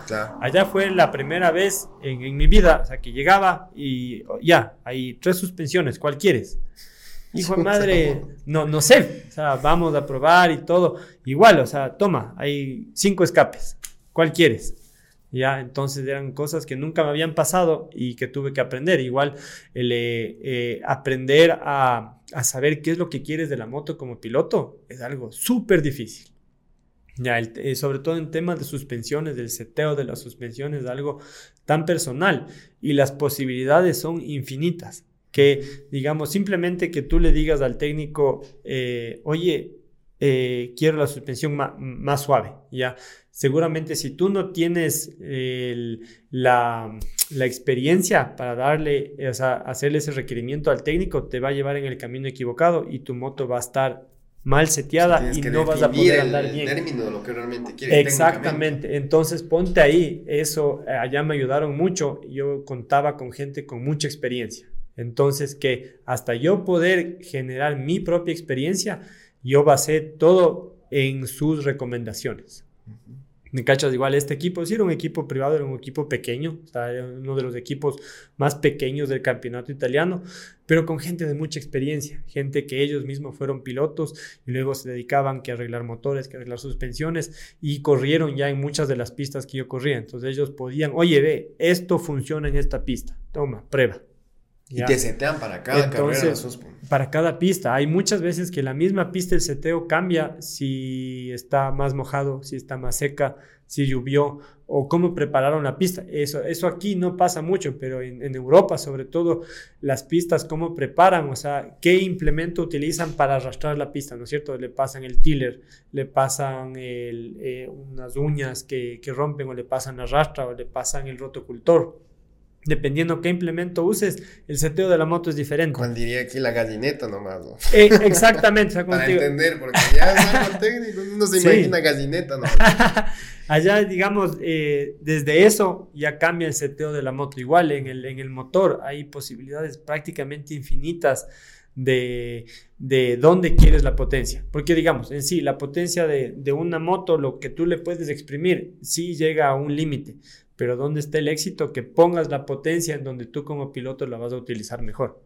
Allá fue la primera vez en, mi vida, o sea, que llegaba y ya, hay tres suspensiones, ¿cuál quieres? Hijo de madre, no, no sé, o sea, vamos a probar y todo. Igual, o sea, toma, hay cinco escapes, ¿cuál quieres? ¿Ya? Entonces eran cosas que nunca me habían pasado y que tuve que aprender. Igual el eh, eh, aprender a, saber qué es lo que quieres de la moto como piloto es algo súper difícil. Ya, eh, sobre todo en temas de suspensiones, del seteo de las suspensiones, es algo tan personal y las posibilidades son infinitas. Que, digamos, simplemente que tú le digas al técnico, oye, quiero la suspensión más suave, ¿ya? seguramente si tú no tienes la, experiencia para darle, o sea, hacerle ese requerimiento al técnico, te va a llevar en el camino equivocado y tu moto va a estar mal seteada y no vas a poder andar bien. Término de lo que realmente quieres. Exactamente. Entonces ponte ahí. Eso allá me ayudaron mucho. Yo contaba con gente con mucha experiencia. Entonces que hasta yo poder generar mi propia experiencia, yo basé todo en sus recomendaciones. Me cachas igual este equipo, sí era un equipo privado, era un equipo pequeño, era uno de los equipos más pequeños del campeonato italiano, pero con gente de mucha experiencia, gente que ellos mismos fueron pilotos y luego se dedicaban que a arreglar motores, que a arreglar suspensiones y corrieron ya en muchas de las pistas que yo corría. Entonces ellos podían, oye, ve, esto funciona en esta pista, toma, prueba. Y te setean para cada carrera, Para cada pista. Hay muchas veces que la misma pista el seteo cambia si está más mojado, si está más seca, si llovió o cómo prepararon la pista. Eso, eso aquí no pasa mucho, pero en, Europa, sobre todo, las pistas, cómo preparan, o sea, qué implemento utilizan para arrastrar la pista, ¿no es cierto? Le pasan el tiller, le pasan eh, unas uñas que, que rompen o le pasan la rastra o le pasan el rotocultor dependiendo qué implemento uses, el seteo de la moto es diferente. Cuando diría aquí la gallineta nomás. Eh, exactamente. Para entender, porque ya es algo técnico, uno se imagina gallineta nomás. Allá, digamos, eh, desde eso ya cambia el seteo de la moto. Igual en el, en el motor hay posibilidades prácticamente infinitas de, de dónde quieres la potencia. Porque digamos, en sí, la potencia de, de una moto, lo que tú le puedes exprimir, sí llega a un límite pero ¿dónde está el éxito? Que pongas la potencia en donde tú como piloto la vas a utilizar mejor.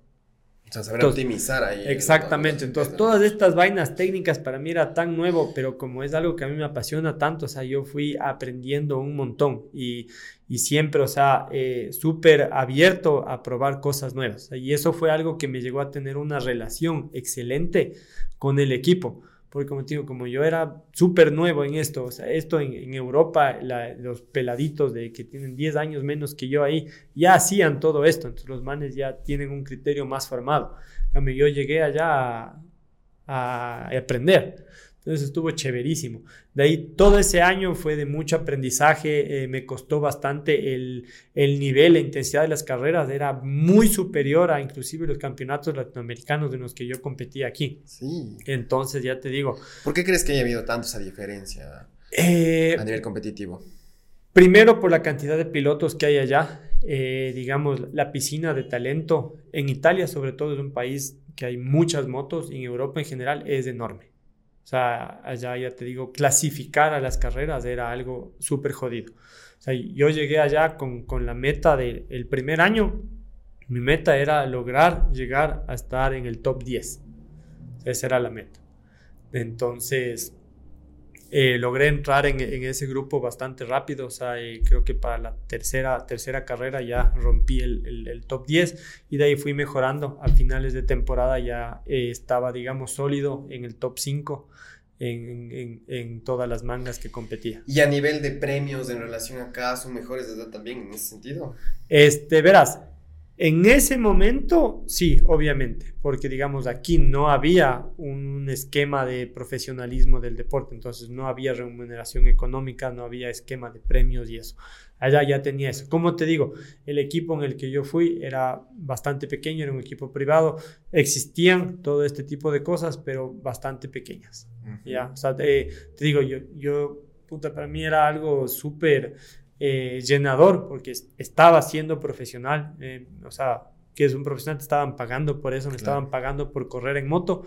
O sea, saber optimizar ahí. Exactamente. Entonces, todas estas vainas técnicas para mí era tan nuevo, pero como es algo que a mí me apasiona tanto, o sea, yo fui aprendiendo un montón y, y siempre, o sea, eh, súper abierto a probar cosas nuevas. Y eso fue algo que me llegó a tener una relación excelente con el equipo porque como te digo, como yo era súper nuevo en esto, o sea, esto en, Europa, los peladitos de que tienen 10 años menos que yo ahí, ya hacían todo esto, entonces los manes ya tienen un criterio más formado. yo llegué allá a aprender. Entonces estuvo chéverísimo. De ahí todo ese año fue de mucho aprendizaje, eh, me costó bastante el, el, nivel, la intensidad de las carreras, era muy superior a inclusive los campeonatos latinoamericanos de los que yo competía aquí. Sí. Entonces ya te digo. ¿Por qué crees que haya habido tanto esa diferencia eh, a nivel competitivo? Primero por la cantidad de pilotos que hay allá. Eh, digamos, la piscina de talento en Italia sobre todo es un país que hay muchas motos y en Europa en general es enorme. O sea, allá ya te digo, clasificar a las carreras era algo súper jodido. O sea, yo llegué allá con, con la meta del primer año, mi meta era lograr llegar a estar en el top 10. Esa era la meta. Entonces, eh, logré entrar en, ese grupo bastante rápido, o sea, creo que para la tercera, tercera carrera ya rompí el, top 10 y de ahí fui mejorando. A finales de temporada ya eh, estaba, digamos, sólido en el top 5 en, en, todas las mangas que competía. ¿Y a nivel de premios en relación a acá son mejores de edad también en ese sentido? Este, verás, en ese momento, sí, obviamente, porque digamos aquí no había un esquema de profesionalismo del deporte, entonces no había remuneración económica, no había esquema de premios y eso. Allá ya tenía eso. Como te digo, el equipo en el que yo fui era bastante pequeño, era un equipo privado, existían todo este tipo de cosas, pero bastante pequeñas. Ya, o sea, te, digo, yo, yo, puta, para mí era algo súper eh, llenador porque estaba siendo profesional, eh, o sea, que es un profesional, te estaban pagando por eso, me estaban pagando por correr en moto.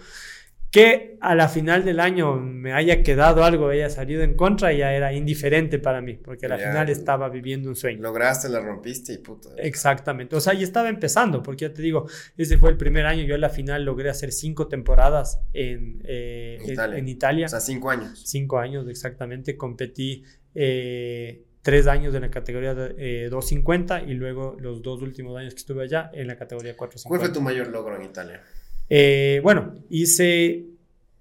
Que a la final del año me haya quedado algo, haya salido en contra, ya era indiferente para mí, porque a la final estaba viviendo un sueño. Lograste, la rompiste y puta. Exactamente, o sea, y estaba empezando, porque ya te digo, ese fue el primer año, yo a la final logré hacer cinco temporadas en, eh, en, Italia. O sea, cinco años. Cinco años, exactamente, competí tres años en la categoría de, 250 eh, y luego los dos últimos años que estuve allá en la categoría 450. ¿Cuál fue tu mayor logro en Italia? Eh, bueno, hice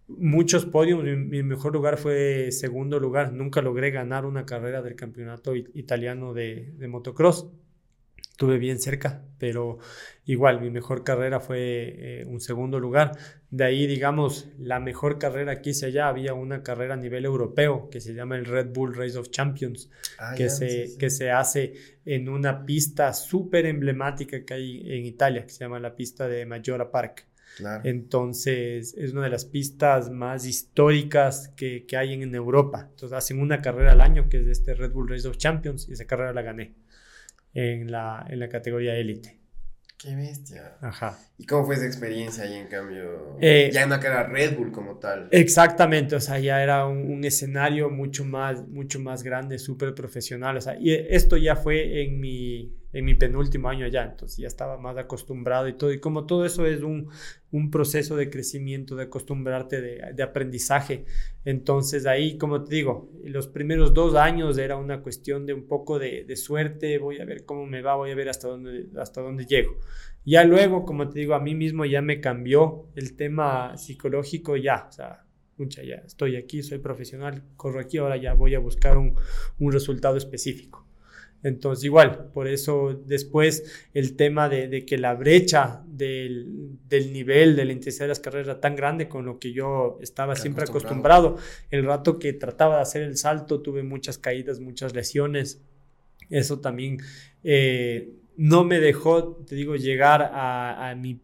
muchos podios. Mi, mejor lugar fue segundo lugar. Nunca logré ganar una carrera del campeonato italiano de, de motocross estuve bien cerca, pero igual mi mejor carrera fue eh, un segundo lugar. De ahí, digamos, la mejor carrera que hice allá, había una carrera a nivel europeo que se llama el Red Bull Race of Champions, ah, que, se, que se hace en una pista súper emblemática que hay en Italia, que se llama la pista de Majora Park. Entonces, es una de las pistas más históricas que, que hay en, en Europa. Entonces, hacen una carrera al año que es este Red Bull Race of Champions y esa carrera la gané en la, en la categoría élite. Qué bestia. Ajá. ¿Y cómo fue esa experiencia ahí en cambio? Eh, ya en la cara Red Bull como tal. Exactamente, o sea, ya era un, escenario mucho más, mucho más grande, súper profesional. O sea, y esto ya fue en mi, en mi penúltimo año allá, entonces ya estaba más acostumbrado y todo. Y como todo eso es un, un proceso de crecimiento, de acostumbrarte, de, aprendizaje. Entonces ahí, como te digo, los primeros dos años era una cuestión de un poco de, suerte, voy a ver cómo me va, voy a ver hasta dónde, hasta dónde llego. Ya luego, como te digo, a mí mismo ya me cambió el tema psicológico, ya, o sea, ya estoy aquí, soy profesional, corro aquí, ahora ya voy a buscar un, un resultado específico. Entonces, igual, por eso después el tema de, de que la brecha del, del, nivel, de la intensidad de las carreras era tan grande con lo que yo estaba siempre acostumbrado. acostumbrado. El rato que trataba de hacer el salto, tuve muchas caídas, muchas lesiones. Eso también eh, no me dejó, te digo, llegar a, a mi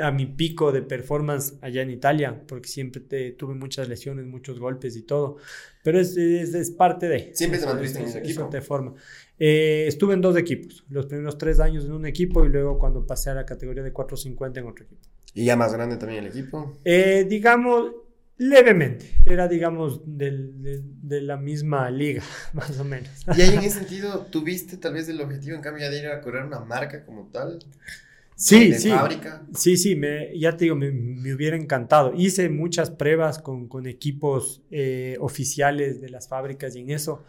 a mi pico de performance allá en Italia, porque siempre te, tuve muchas lesiones, muchos golpes y todo. Pero es, es, es parte de. ¿Siempre te mantuviste en ese equipo? te forma. Eh, estuve en dos equipos, los primeros tres años en un equipo y luego cuando pasé a la categoría de 450 en otro equipo. ¿Y ya más grande también el equipo? Eh, digamos, levemente. Era, digamos, del, de, de, la misma liga, más o menos. ¿Y ahí en ese sentido tuviste tal vez el objetivo en cambio ya de ir a correr una marca como tal? Sí, sí. Fábrica. Sí, sí, me, ya te digo, me, me, hubiera encantado. Hice muchas pruebas con, con equipos eh, oficiales de las fábricas y en eso,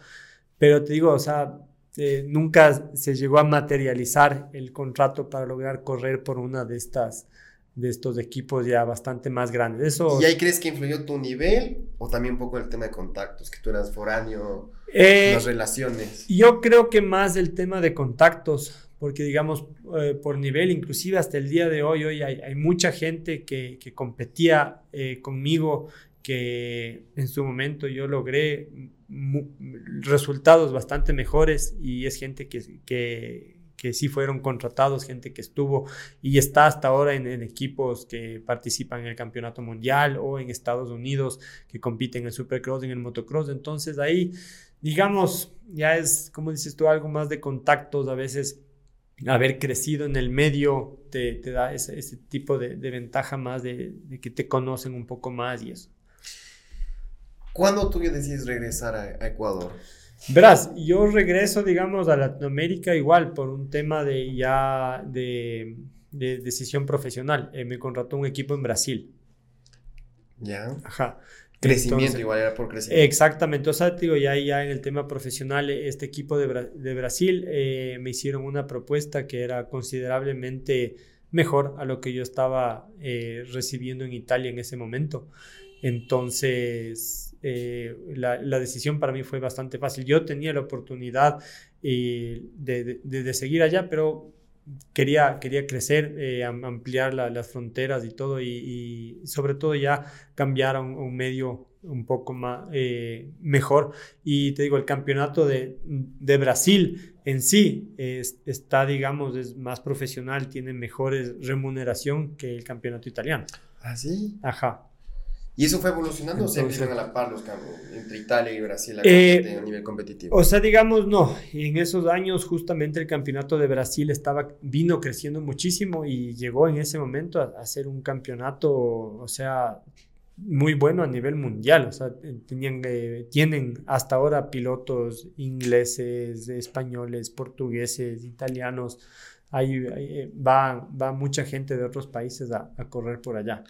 pero te digo, o sea, eh, nunca se llegó a materializar el contrato para lograr correr por una de estas de estos equipos ya bastante más grandes. Eso, ¿Y ahí crees que influyó tu nivel o también un poco el tema de contactos, que tú eras foráneo, eh, las relaciones? Yo creo que más el tema de contactos, porque digamos, eh, por nivel, inclusive hasta el día de hoy, hoy hay, mucha gente que, que competía eh, conmigo, que en su momento yo logré resultados bastante mejores y es gente que, que, que, sí fueron contratados, gente que estuvo y está hasta ahora en, en, equipos que participan en el campeonato mundial o en Estados Unidos que compiten en el supercross, en el motocross. Entonces ahí, digamos, ya es, como dices tú, algo más de contactos a veces haber crecido en el medio te, te da ese, ese, tipo de, de ventaja más de, de, que te conocen un poco más y eso. ¿Cuándo tú decides regresar a, a, Ecuador? Verás, yo regreso, digamos, a Latinoamérica igual por un tema de ya de, de decisión profesional. Eh, me contrató un equipo en Brasil. Ya. Ajá. Crecimiento, Entonces, igual era por crecimiento. Exactamente, o sea, digo, ya, ya en el tema profesional, este equipo de, Bra de Brasil eh, me hicieron una propuesta que era considerablemente mejor a lo que yo estaba eh, recibiendo en Italia en ese momento. Entonces, eh, la, la, decisión para mí fue bastante fácil. Yo tenía la oportunidad eh, de, de, de, seguir allá, pero quería, quería crecer, eh, ampliar la, las fronteras y todo, y, y, sobre todo ya cambiar a un, un medio un poco más eh, mejor. Y te digo, el campeonato de, de Brasil en sí es, está, digamos, es más profesional, tiene mejores remuneración que el campeonato italiano. ¿Ah, sí? Ajá. ¿Y eso fue evolucionando Entonces, o se vieron a la par los cambios entre Italia y Brasil a, eh, a, nivel competitivo? O sea, digamos, no. En esos años, justamente el campeonato de Brasil estaba, vino creciendo muchísimo y llegó en ese momento a, a ser un campeonato, o sea, muy bueno a nivel mundial. O sea, tenían, eh, tienen hasta ahora pilotos ingleses, españoles, portugueses, italianos. Ahí, ahí va, va mucha gente de otros países a, a correr por allá.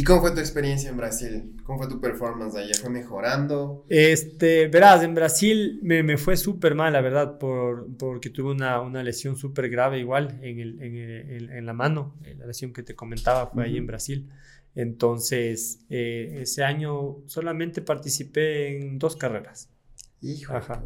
¿Y cómo fue tu experiencia en Brasil? ¿Cómo fue tu performance allá? ¿Fue mejorando? Este, verás, en Brasil me, me fue súper mal, la verdad, por, porque tuve una, una lesión súper grave igual en, el, en, el, en, la mano. La lesión que te comentaba fue uh -huh. ahí en Brasil. Entonces, eh, ese año solamente participé en dos carreras. Hijo Ajá.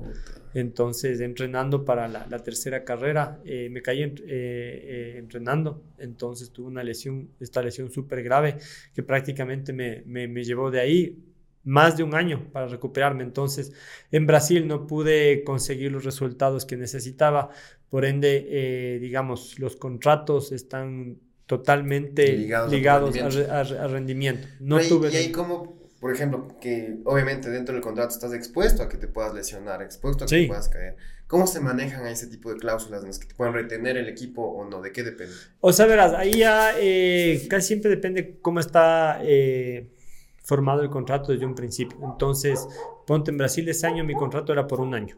Entonces, entrenando para la, la tercera carrera, eh, me caí en, eh, eh, entrenando. Entonces, tuve una lesión, esta lesión súper grave que prácticamente me, me, me, llevó de ahí más de un año para recuperarme. Entonces, en Brasil no pude conseguir los resultados que necesitaba. Por ende, eh, digamos, los contratos están totalmente ligados, ligados a, rendimiento. A, a, a, rendimiento. No ¿Y, tuve... ¿Y ahí cómo por ejemplo, que obviamente dentro del contrato estás expuesto a que te puedas lesionar, expuesto a que sí. te puedas caer. ¿Cómo se manejan a ese tipo de cláusulas en las que te puedan retener el equipo o no? ¿De qué depende? O sea, verás, ahí ya eh, casi siempre depende cómo está eh, formado el contrato desde un principio. Entonces, ponte en Brasil ese año, mi contrato era por un año.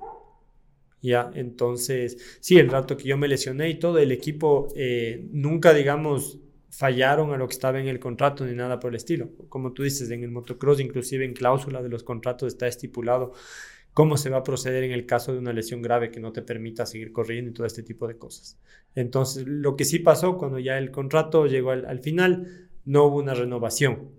Ya, entonces, sí, el rato que yo me lesioné y todo, el equipo eh, nunca, digamos, fallaron a lo que estaba en el contrato ni nada por el estilo. Como tú dices, en el motocross, inclusive en cláusula de los contratos está estipulado cómo se va a proceder en el caso de una lesión grave que no te permita seguir corriendo y todo este tipo de cosas. Entonces, lo que sí pasó cuando ya el contrato llegó al, final, no hubo una renovación.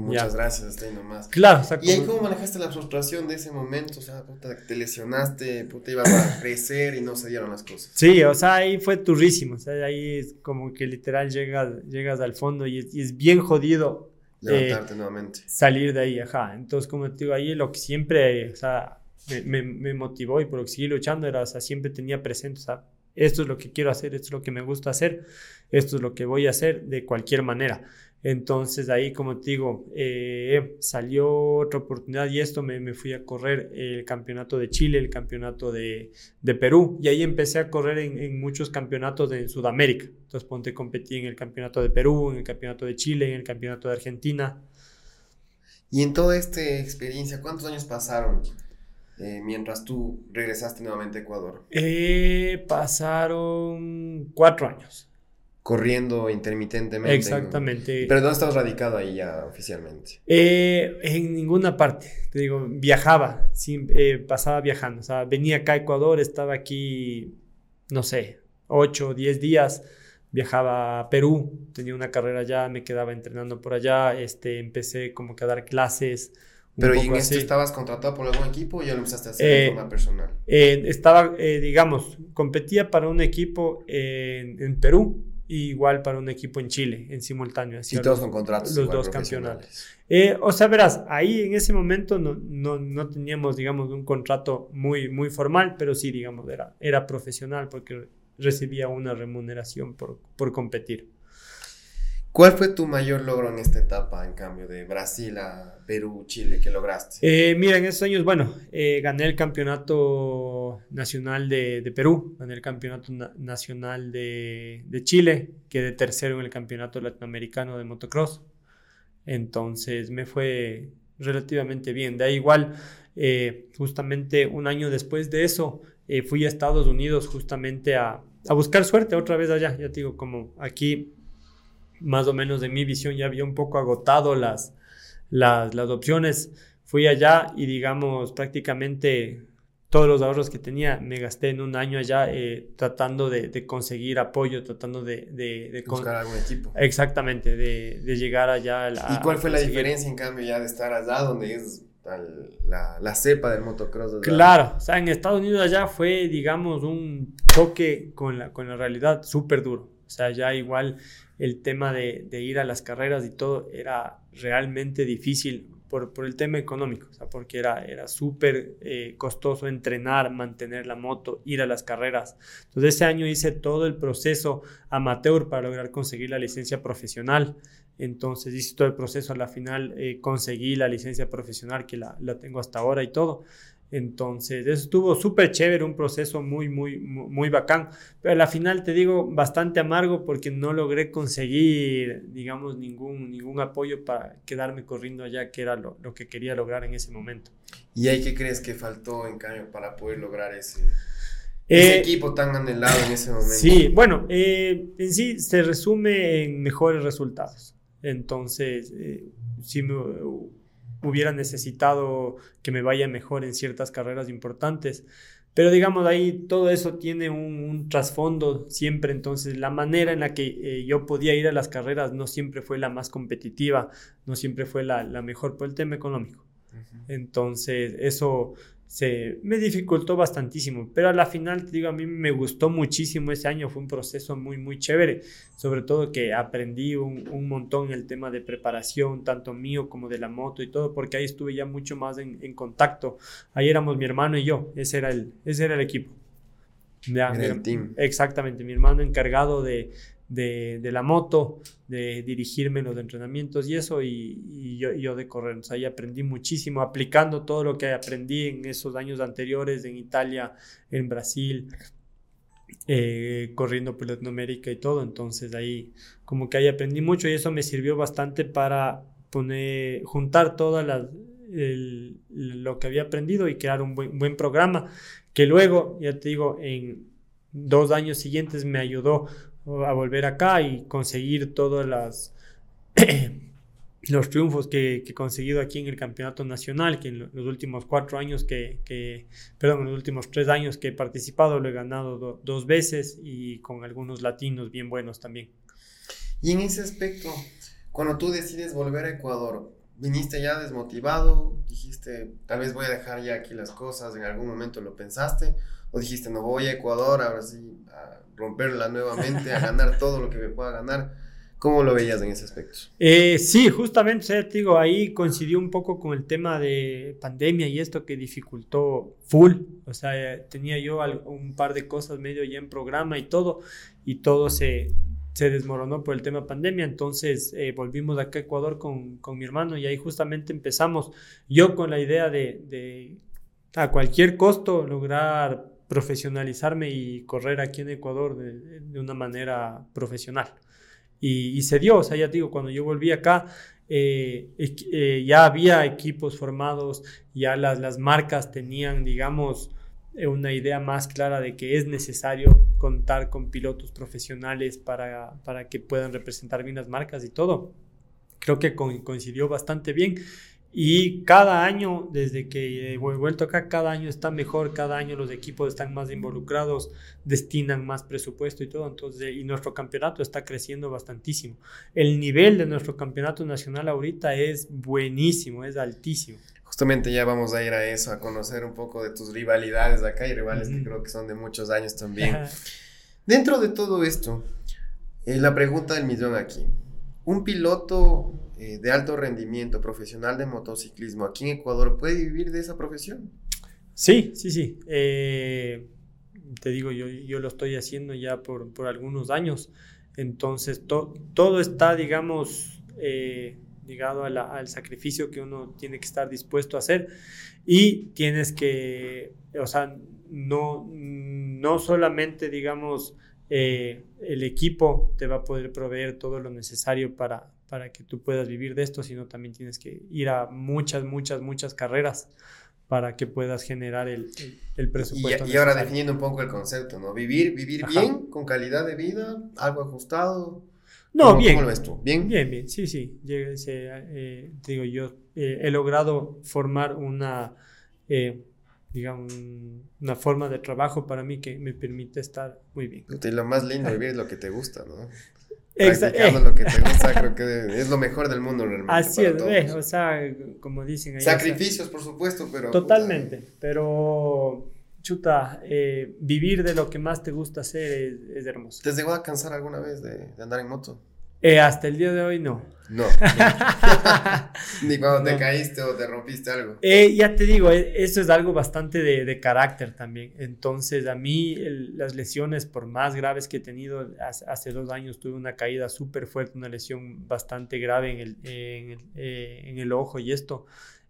Muchas gracias, hasta ahí nomás. Claro, ¿Y ahí cómo manejaste la frustración de ese momento? O sea, te lesionaste, puta, ibas a crecer y no se dieron las cosas. Sí, o sea, ahí fue turrísimo. O sea, ahí es como que literal llegas, llegas al fondo y es, bien jodido. Levantarte eh, nuevamente. Salir de ahí, ajá. Entonces, como te digo, ahí lo que siempre, o sea, me, me, motivó y por lo que seguí luchando era, o sea, siempre tenía presente, o sea, esto es lo que quiero hacer, esto es lo que me gusta hacer, esto es lo que voy a hacer de cualquier manera. Entonces ahí, como te digo, eh, salió otra oportunidad y esto me, me, fui a correr el campeonato de Chile, el campeonato de, de Perú y ahí empecé a correr en, en, muchos campeonatos de Sudamérica. Entonces ponte, competí en el campeonato de Perú, en el campeonato de Chile, en el campeonato de Argentina. Y en toda esta experiencia, ¿cuántos años pasaron? Eh, mientras tú regresaste nuevamente a Ecuador? Eh, pasaron cuatro años. Corriendo intermitentemente. Exactamente. ¿Pero dónde estabas radicado ahí ya oficialmente? Eh, en ninguna parte. Te digo, viajaba, pasaba viajando. O sea, venía acá a Ecuador, estaba aquí, no sé, ocho o diez días viajaba a Perú, tenía una carrera allá, me quedaba entrenando por allá, este, empecé como que a dar clases, pero ¿y en esto estabas contratado por algún equipo o ya lo empezaste a hacer de eh, forma personal? Eh, estaba, eh, digamos, competía para un equipo en, Perú y igual para un equipo en Chile, en simultáneo. Y todos con contratos. Los dos campeonatos. o sea, verás, ahí en ese momento no, no, no, teníamos, digamos, un contrato muy, muy formal, pero sí, digamos, era, era profesional porque recibía una remuneración por, por competir. ¿Cuál fue tu mayor logro en esta etapa, en cambio, de Brasil a Perú, Chile, que lograste? Eh, mira, en esos años, bueno, eh, gané el campeonato nacional de, Perú, gané el campeonato nacional de, Chile, quedé tercero en el campeonato latinoamericano de motocross. Entonces me fue relativamente bien. De igual, eh, justamente un año después de eso, fui a Estados Unidos justamente a, a buscar suerte otra vez allá. Ya te digo, como aquí más o menos de mi visión ya había un poco agotado las, las, las opciones. Fui allá y digamos prácticamente todos los ahorros que tenía me gasté en un año allá eh, tratando de, de, conseguir apoyo, tratando de... de, Buscar algún equipo. Exactamente, de, llegar allá. A, ¿Y cuál fue la diferencia en cambio ya de estar allá donde es la, la, cepa del motocross? Claro, o sea, en Estados Unidos allá fue, digamos, un choque con la, con la realidad súper duro. O sea, ya igual el tema de, ir a las carreras y todo era realmente difícil por, el tema económico, porque era, súper eh, costoso entrenar, mantener la moto, ir a las carreras. Entonces ese año hice todo el proceso amateur para lograr conseguir la licencia profesional. Entonces hice todo el proceso, a la final eh, conseguí la licencia profesional que la tengo hasta ahora y todo. Entonces, estuvo súper chévere, un proceso muy, muy, muy, bacán. Pero a la final, te digo, bastante amargo porque no logré conseguir, digamos, ningún, ningún apoyo para quedarme corriendo allá, que era lo, que quería lograr en ese momento. ¿Y ahí qué crees que faltó, en cambio, para poder lograr ese, ese eh, equipo tan anhelado en ese momento? Sí, bueno, eh, en sí se resume en mejores resultados. Entonces, eh, sí me hubiera necesitado que me vaya mejor en ciertas carreras importantes. Pero digamos, ahí todo eso tiene un, trasfondo siempre, entonces la manera en la que eh, yo podía ir a las carreras no siempre fue la más competitiva, no siempre fue la, la mejor por el tema económico. Entonces, eso se me dificultó bastantísimo, pero a la final, te digo, a mí me gustó muchísimo ese año, fue un proceso muy, muy chévere, sobre todo que aprendí un, un montón el tema de preparación, tanto mío como de la moto y todo, porque ahí estuve ya mucho más en, en contacto, ahí éramos mi hermano y yo, ese era el, ese era el equipo. Ya, el team. Exactamente, mi hermano encargado de, de, la moto, de dirigirme en los entrenamientos y eso, y, yo, de correr. O ahí aprendí muchísimo, aplicando todo lo que aprendí en esos años anteriores, en Italia, en Brasil, eh, corriendo por Latinoamérica y todo. Entonces ahí como que ahí aprendí mucho y eso me sirvió bastante para poner, juntar todas las lo que había aprendido y crear un buen, buen programa que luego, ya te digo, en dos años siguientes me ayudó a volver acá y conseguir todas las los triunfos que, he conseguido aquí en el campeonato nacional, que en los últimos cuatro años que, perdón, en los últimos tres años que he participado lo he ganado dos veces y con algunos latinos bien buenos también. Y en ese aspecto, cuando tú decides volver a Ecuador, viniste ya desmotivado, dijiste, tal vez voy a dejar ya aquí las cosas, en algún momento lo pensaste, o dijiste, no voy a Ecuador, ahora sí, a romperla nuevamente, a ganar todo lo que me pueda ganar. ¿Cómo lo veías en ese aspecto? Eh, sí, justamente, te digo, ahí coincidió un poco con el tema de pandemia y esto que dificultó full. O sea, tenía yo un par de cosas medio ya en programa y todo, y todo se, se desmoronó por el tema pandemia. Entonces eh, volvimos acá a Ecuador con, con, mi hermano y ahí justamente empezamos yo con la idea de, de a cualquier costo lograr profesionalizarme y correr aquí en Ecuador de, una manera profesional. Y, se dio, o sea, ya digo, cuando yo volví acá, eh, eh, ya había equipos formados, ya las, las marcas tenían, digamos, eh, una idea más clara de que es necesario contar con pilotos profesionales para, para que puedan representar bien las marcas y todo. Creo que coincidió bastante bien y cada año, desde que he vuelto acá, cada año está mejor, cada año los equipos están más involucrados, destinan más presupuesto y todo. Entonces, y nuestro campeonato está creciendo bastantísimo. El nivel de nuestro campeonato nacional ahorita es buenísimo, es altísimo. Justamente ya vamos a ir a eso, a conocer un poco de tus rivalidades acá y rivales que creo que son de muchos años también. Dentro de todo esto, eh, la pregunta del millón aquí. Un piloto eh, de alto rendimiento profesional de motociclismo aquí en Ecuador puede vivir de esa profesión? Sí, sí, sí. Eh, te digo, yo, yo, lo estoy haciendo ya por, por algunos años. Entonces, todo está, digamos, eh, ligado al sacrificio que uno tiene que estar dispuesto a hacer y tienes que, o sea, no, no solamente, digamos, el equipo te va a poder proveer todo lo necesario para, para que tú puedas vivir de esto, sino también tienes que ir a muchas, muchas, muchas carreras para que puedas generar el, el, presupuesto. Y, ahora definiendo un poco el concepto, ¿no? Vivir, vivir bien, con calidad de vida, algo ajustado. No, bien. ¿Cómo lo ves tú? ¿Bien? Bien, bien, sí, sí. Eh, digo, yo eh, he logrado formar una, eh, digamos, una forma de trabajo para mí que me permite estar muy bien. Y lo más lindo vivir es lo que te gusta, ¿no? Exacto. lo que te gusta, creo que es lo mejor del mundo realmente. Así es, o sea, como dicen. Sacrificios, por supuesto, pero. Totalmente, pero. Chuta, eh, vivir de lo que más te gusta hacer es, hermoso. ¿Te llegó a cansar alguna vez de andar en moto? Eh, hasta el día de hoy no. No. Ni cuando te caíste o te rompiste algo. Eh, ya te digo, eh, eso es algo bastante de, carácter también. Entonces, a mí las lesiones, por más graves que he tenido, hace, dos años tuve una caída súper fuerte, una lesión bastante grave en el, en el, ojo y esto.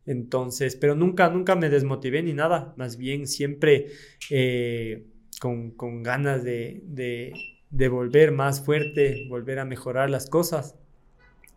Entonces, pero nunca, nunca me desmotivé ni nada. Más bien siempre con, con, ganas de de volver más fuerte, volver a mejorar las cosas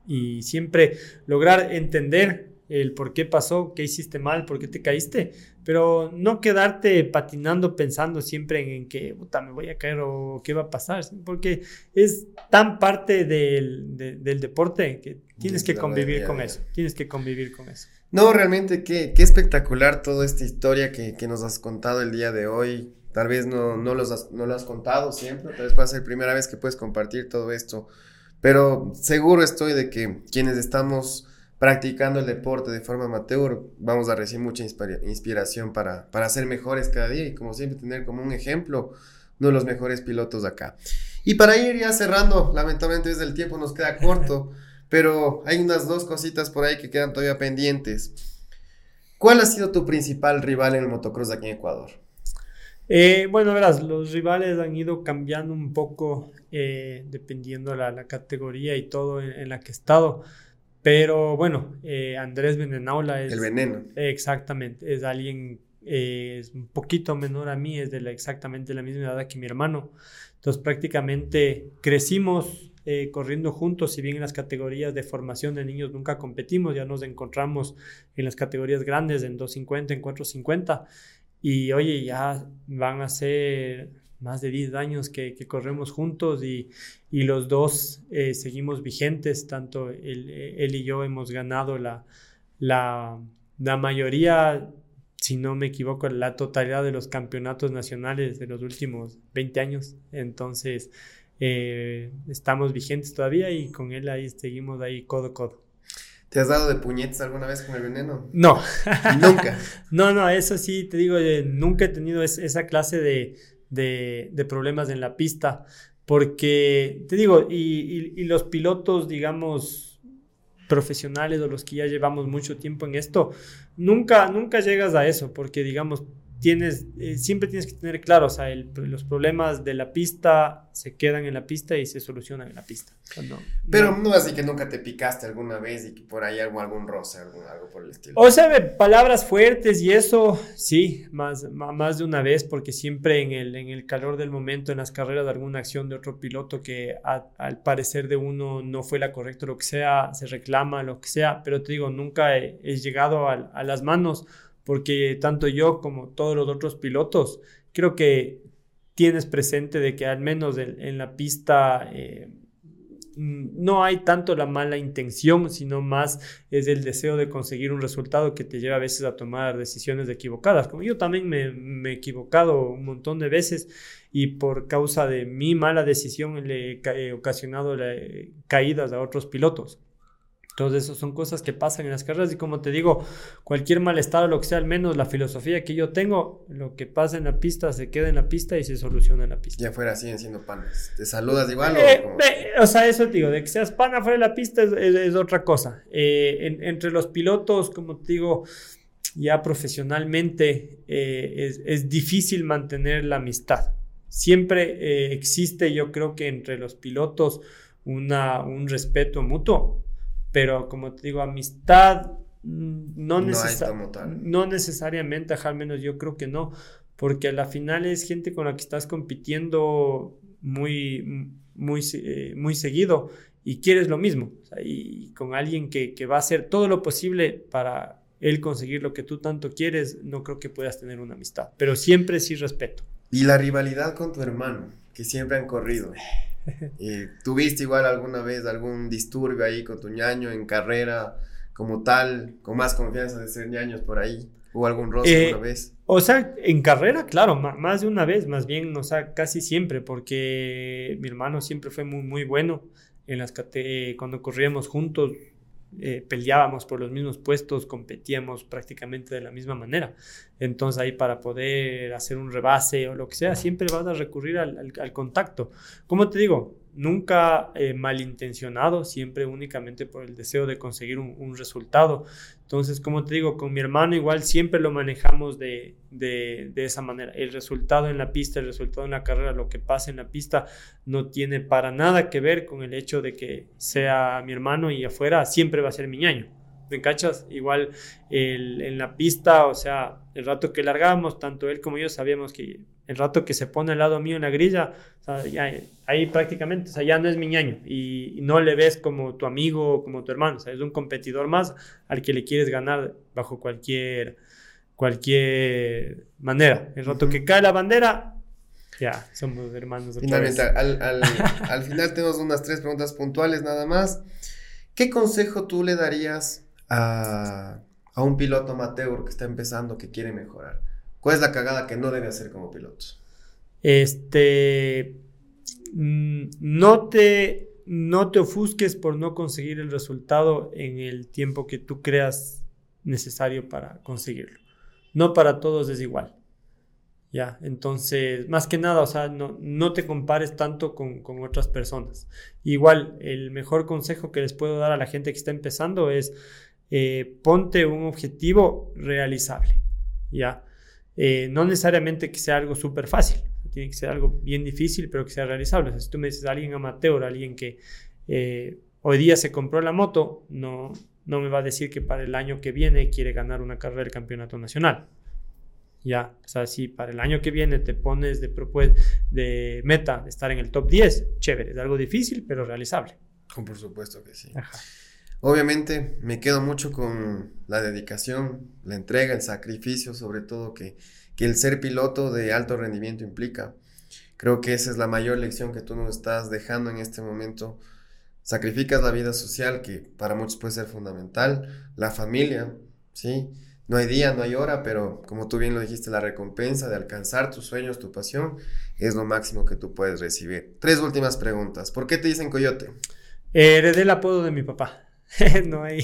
y siempre lograr entender el por qué pasó, qué hiciste mal, por qué te caíste, pero no quedarte patinando pensando siempre en, que puta, me voy a caer o qué va a pasar, porque es tan parte del, del deporte que tienes que convivir con eso, tienes que convivir con eso. No, realmente qué, qué espectacular toda esta historia que, que nos has contado el día de hoy. Tal vez no, no, los no lo has contado siempre, tal vez pueda ser la primera vez que puedes compartir todo esto, pero seguro estoy de que quienes estamos practicando el deporte de forma amateur vamos a recibir mucha inspiración para, para ser mejores cada día y como siempre tener como un ejemplo uno de los mejores pilotos acá. Y para ir ya cerrando, lamentablemente desde el tiempo nos queda corto, pero hay unas dos cositas por ahí que quedan todavía pendientes. ¿Cuál ha sido tu principal rival en el motocross aquí en Ecuador? Eh, bueno, verás, los rivales han ido cambiando un poco eh, dependiendo la, la categoría y todo en, la que he estado. Pero bueno, eh, Andrés Venenaula es... El veneno. exactamente, es alguien, es un poquito menor a mí, es de la, exactamente la misma edad que mi hermano. Entonces prácticamente crecimos eh, corriendo juntos, si bien en las categorías de formación de niños nunca competimos, ya nos encontramos en las categorías grandes, en 250, en 450, y oye, ya van a ser más de 10 años que, corremos juntos y, los dos eh, seguimos vigentes, tanto él, él, y yo hemos ganado la, la, la mayoría si no me equivoco, la totalidad de los campeonatos nacionales de los últimos 20 años. Entonces, eh, estamos vigentes todavía y con él ahí seguimos ahí codo a codo. ¿Te has dado de puñetes alguna vez con el veneno? No. Nunca. no, no, eso sí, te digo, eh, nunca he tenido esa clase de, de, problemas en la pista. Porque, te digo, y, y los pilotos, digamos, profesionales o los que ya llevamos mucho tiempo en esto, nunca, nunca llegas a eso, porque digamos, tienes, eh, siempre tienes que tener claro, o sea, los problemas de la pista se quedan en la pista y se solucionan en la pista. Pero no. así que nunca te picaste alguna vez y que por ahí algo, algún roce, algo, algo por el estilo. O sea, palabras fuertes y eso, sí, más, más de una vez, porque siempre en el, en el calor del momento, en las carreras de alguna acción de otro piloto que al parecer de uno no fue la correcta, lo que sea, se reclama, lo que sea, pero te digo, nunca he, llegado a, a las manos porque tanto yo como todos los otros pilotos, creo que tienes presente de que al menos en, la pista eh, no hay tanto la mala intención, sino más es el deseo de conseguir un resultado que te lleva a veces a tomar decisiones equivocadas. Como yo también me, he equivocado un montón de veces y por causa de mi mala decisión le he ocasionado eh, caídas a otros pilotos. Entonces, eso son cosas que pasan en las carreras y como te digo, cualquier malestar o lo que sea, al menos la filosofía que yo tengo, lo que pasa en la pista se queda en la pista y se soluciona en la pista. Ya fuera siguen siendo panas. ¿Te saludas igual eh, o, sea, eso te digo, de que seas pana fuera de la pista es, otra cosa. Eh, entre los pilotos, como te digo, ya profesionalmente eh, es, es, difícil mantener la amistad. Siempre existe, yo creo que entre los pilotos, una, un respeto mutuo pero como te digo, amistad mm, no, no necesariamente, al menos yo creo que no, porque a la final es gente con la que estás compitiendo muy, muy, eh, muy seguido y quieres lo mismo, y con alguien que, que va a hacer todo lo posible para él conseguir lo que tú tanto quieres, no creo que puedas tener una amistad, pero siempre sí respeto. Y la rivalidad con tu hermano, que siempre han corrido. ¿Tuviste igual alguna vez algún disturbio ahí con tu ñaño en carrera como tal, con más confianza de ser ñaños por ahí? ¿O algún roce eh, alguna vez? O sea, en carrera, claro, más de una vez, más bien, o sea, casi siempre, porque mi hermano siempre fue muy, muy bueno en las cuando corríamos juntos, eh, peleábamos por los mismos puestos, competíamos prácticamente de la misma manera. Entonces ahí para poder hacer un rebase o lo que sea, siempre vas a recurrir al, al contacto. Como te digo, nunca eh, malintencionado, siempre únicamente por el deseo de conseguir un, resultado. Entonces, como te digo, con mi hermano igual siempre lo manejamos de, de, esa manera. El resultado en la pista, el resultado en la carrera, lo que pasa en la pista, no tiene para nada que ver con el hecho de que sea mi hermano y afuera siempre va a ser mi ñaño. ¿Me cachas? Igual en la pista, o sea, el rato que largamos, tanto él como yo sabíamos que el rato que se pone al lado mío en la grilla, ahí prácticamente, o sea, ya no es mi ñaño y, no le ves como tu amigo o como tu hermano, o sea, es un competidor más al que le quieres ganar bajo cualquier, cualquier manera. El rato que cae la bandera, ya, somos hermanos. Finalmente, al, al, al final tenemos unas tres preguntas puntuales nada más. ¿Qué consejo tú le darías a, a un piloto amateur que está empezando, que quiere mejorar? ¿Cuál es la cagada que no debe hacer como piloto? Este, mm, no te, no te ofusques por no conseguir el resultado en el tiempo que tú creas necesario para conseguirlo. No para todos es igual. Ya, entonces, más que nada, o sea, no, no te compares tanto con, con, otras personas. Igual, el mejor consejo que les puedo dar a la gente que está empezando es eh, ponte un objetivo realizable. Ya, eh, no necesariamente que sea algo súper fácil, tiene que ser algo bien difícil, pero que sea realizable. si tú me dices a alguien amateur, alguien que eh, hoy día se compró la moto, no, no me va a decir que para el año que viene quiere ganar una carrera del campeonato nacional. Ya, o sea, si para el año que viene te pones de propuesta, de meta, estar en el top 10, chévere, es algo difícil, pero realizable. Por supuesto que sí. Obviamente me quedo mucho con la dedicación, la entrega, el sacrificio, sobre todo que, que el ser piloto de alto rendimiento implica. Creo que esa es la mayor lección que tú nos estás dejando en este momento. Sacrificas la vida social, que para muchos puede ser fundamental, la familia, ¿sí? No hay día, no hay hora, pero como tú bien lo dijiste, la recompensa de alcanzar tus sueños, tu pasión, es lo máximo que tú puedes recibir. Tres últimas preguntas. ¿Por qué te dicen coyote? heredé el apodo de mi papá. no, hay,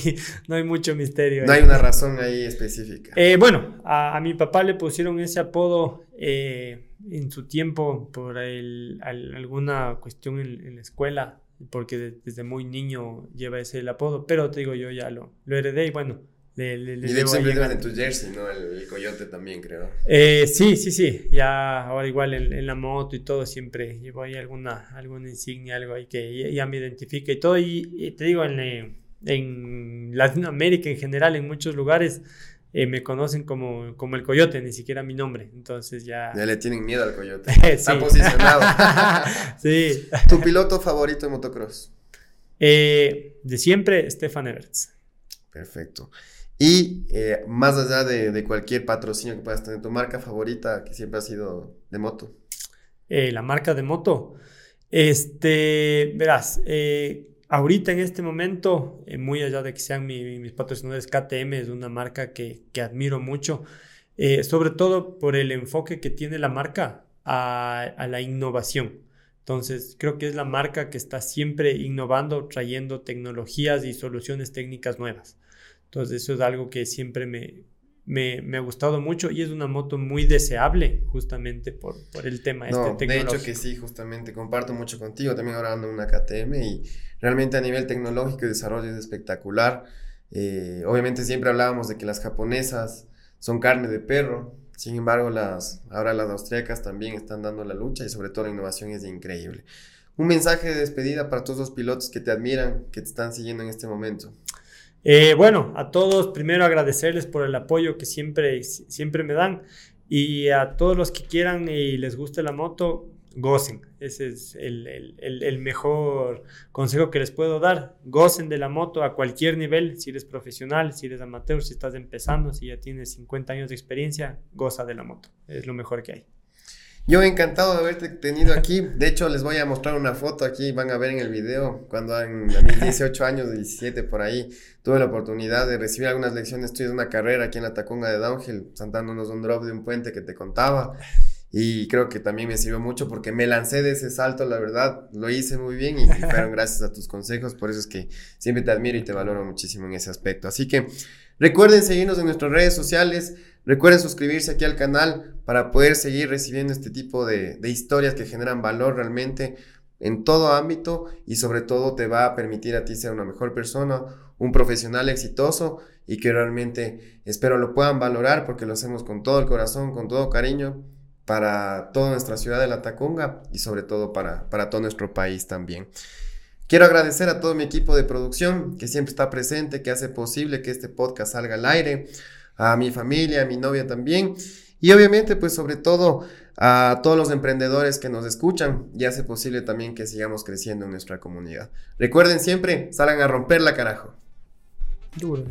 no hay mucho misterio. No hay una razón ahí específica. Eh, bueno, a, mi papá le pusieron ese apodo eh, en su tiempo por alguna cuestión en, en, la escuela, porque desde muy niño lleva ese el apodo, pero te digo, yo ya lo, lo heredé y bueno, le, le, y de siempre en tu jersey, ¿no? El, coyote también, creo. Eh, sí, sí, sí. Ya ahora igual en, la moto y todo siempre llevo ahí alguna, alguna insignia, algo ahí que ya, me identifica y todo. Y, te digo, en, en, Latinoamérica en general, en muchos lugares, eh, me conocen como, como el coyote, ni siquiera mi nombre. Entonces ya... Ya le tienen miedo al coyote. Está posicionado. sí. ¿Tu piloto favorito de motocross? Eh, de siempre, Stefan Everts. Perfecto. Y eh, más allá de, cualquier patrocinio que puedas tener, tu marca favorita que siempre ha sido de moto. Eh, la marca de moto. Este, verás, eh, ahorita en este momento, muy allá de que sean mis patrocinadores, KTM es una marca que, admiro mucho, sobre todo por el enfoque que tiene la marca a, a la innovación. Entonces, creo que es la marca que está siempre innovando, trayendo tecnologías y soluciones técnicas nuevas. Entonces eso es algo que siempre me, me, ha gustado mucho y es una moto muy deseable justamente por, por el tema este no, De hecho que sí, justamente comparto mucho contigo, también ahora ando en una KTM y realmente a nivel tecnológico y desarrollo es espectacular. Eh, obviamente siempre hablábamos de que las japonesas son carne de perro, sin embargo las, ahora las austriacas también están dando la lucha y sobre todo la innovación es increíble. Un mensaje de despedida para todos los pilotos que te admiran, que te están siguiendo en este momento. Eh, bueno, a todos primero agradecerles por el apoyo que siempre, siempre me dan y a todos los que quieran y les guste la moto, gocen. Ese es el, mejor consejo que les puedo dar. Gocen de la moto a cualquier nivel, si eres profesional, si eres amateur, si estás empezando, si ya tienes 50 años de experiencia, goza de la moto. Es lo mejor que hay. Yo encantado de haberte tenido aquí. De hecho, les voy a mostrar una foto aquí, van a ver en el video, cuando en, a mis 18 años, 17 por ahí, tuve la oportunidad de recibir algunas lecciones de una carrera aquí en la Tacunga de Downhill, saltándonos un drop de un puente que te contaba. Y creo que también me sirvió mucho porque me lancé de ese salto, la verdad, lo hice muy bien y, fueron gracias a tus consejos, por eso es que siempre te admiro y te valoro muchísimo en ese aspecto. Así que recuerden seguirnos en nuestras redes sociales, Recuerden suscribirse aquí al canal para poder seguir recibiendo este tipo de, historias que generan valor realmente en todo ámbito y sobre todo te va a permitir a ti ser una mejor persona, un profesional exitoso y que realmente espero lo puedan valorar porque lo hacemos con todo el corazón, con todo cariño para toda nuestra ciudad de La Tacunga y sobre todo para, para todo nuestro país también. Quiero agradecer a todo mi equipo de producción que siempre está presente, que hace posible que este podcast salga al aire a mi familia, a mi novia también. Y obviamente, pues sobre todo a todos los emprendedores que nos escuchan y hace posible también que sigamos creciendo en nuestra comunidad. Recuerden siempre, salgan a romper la carajo. Duro,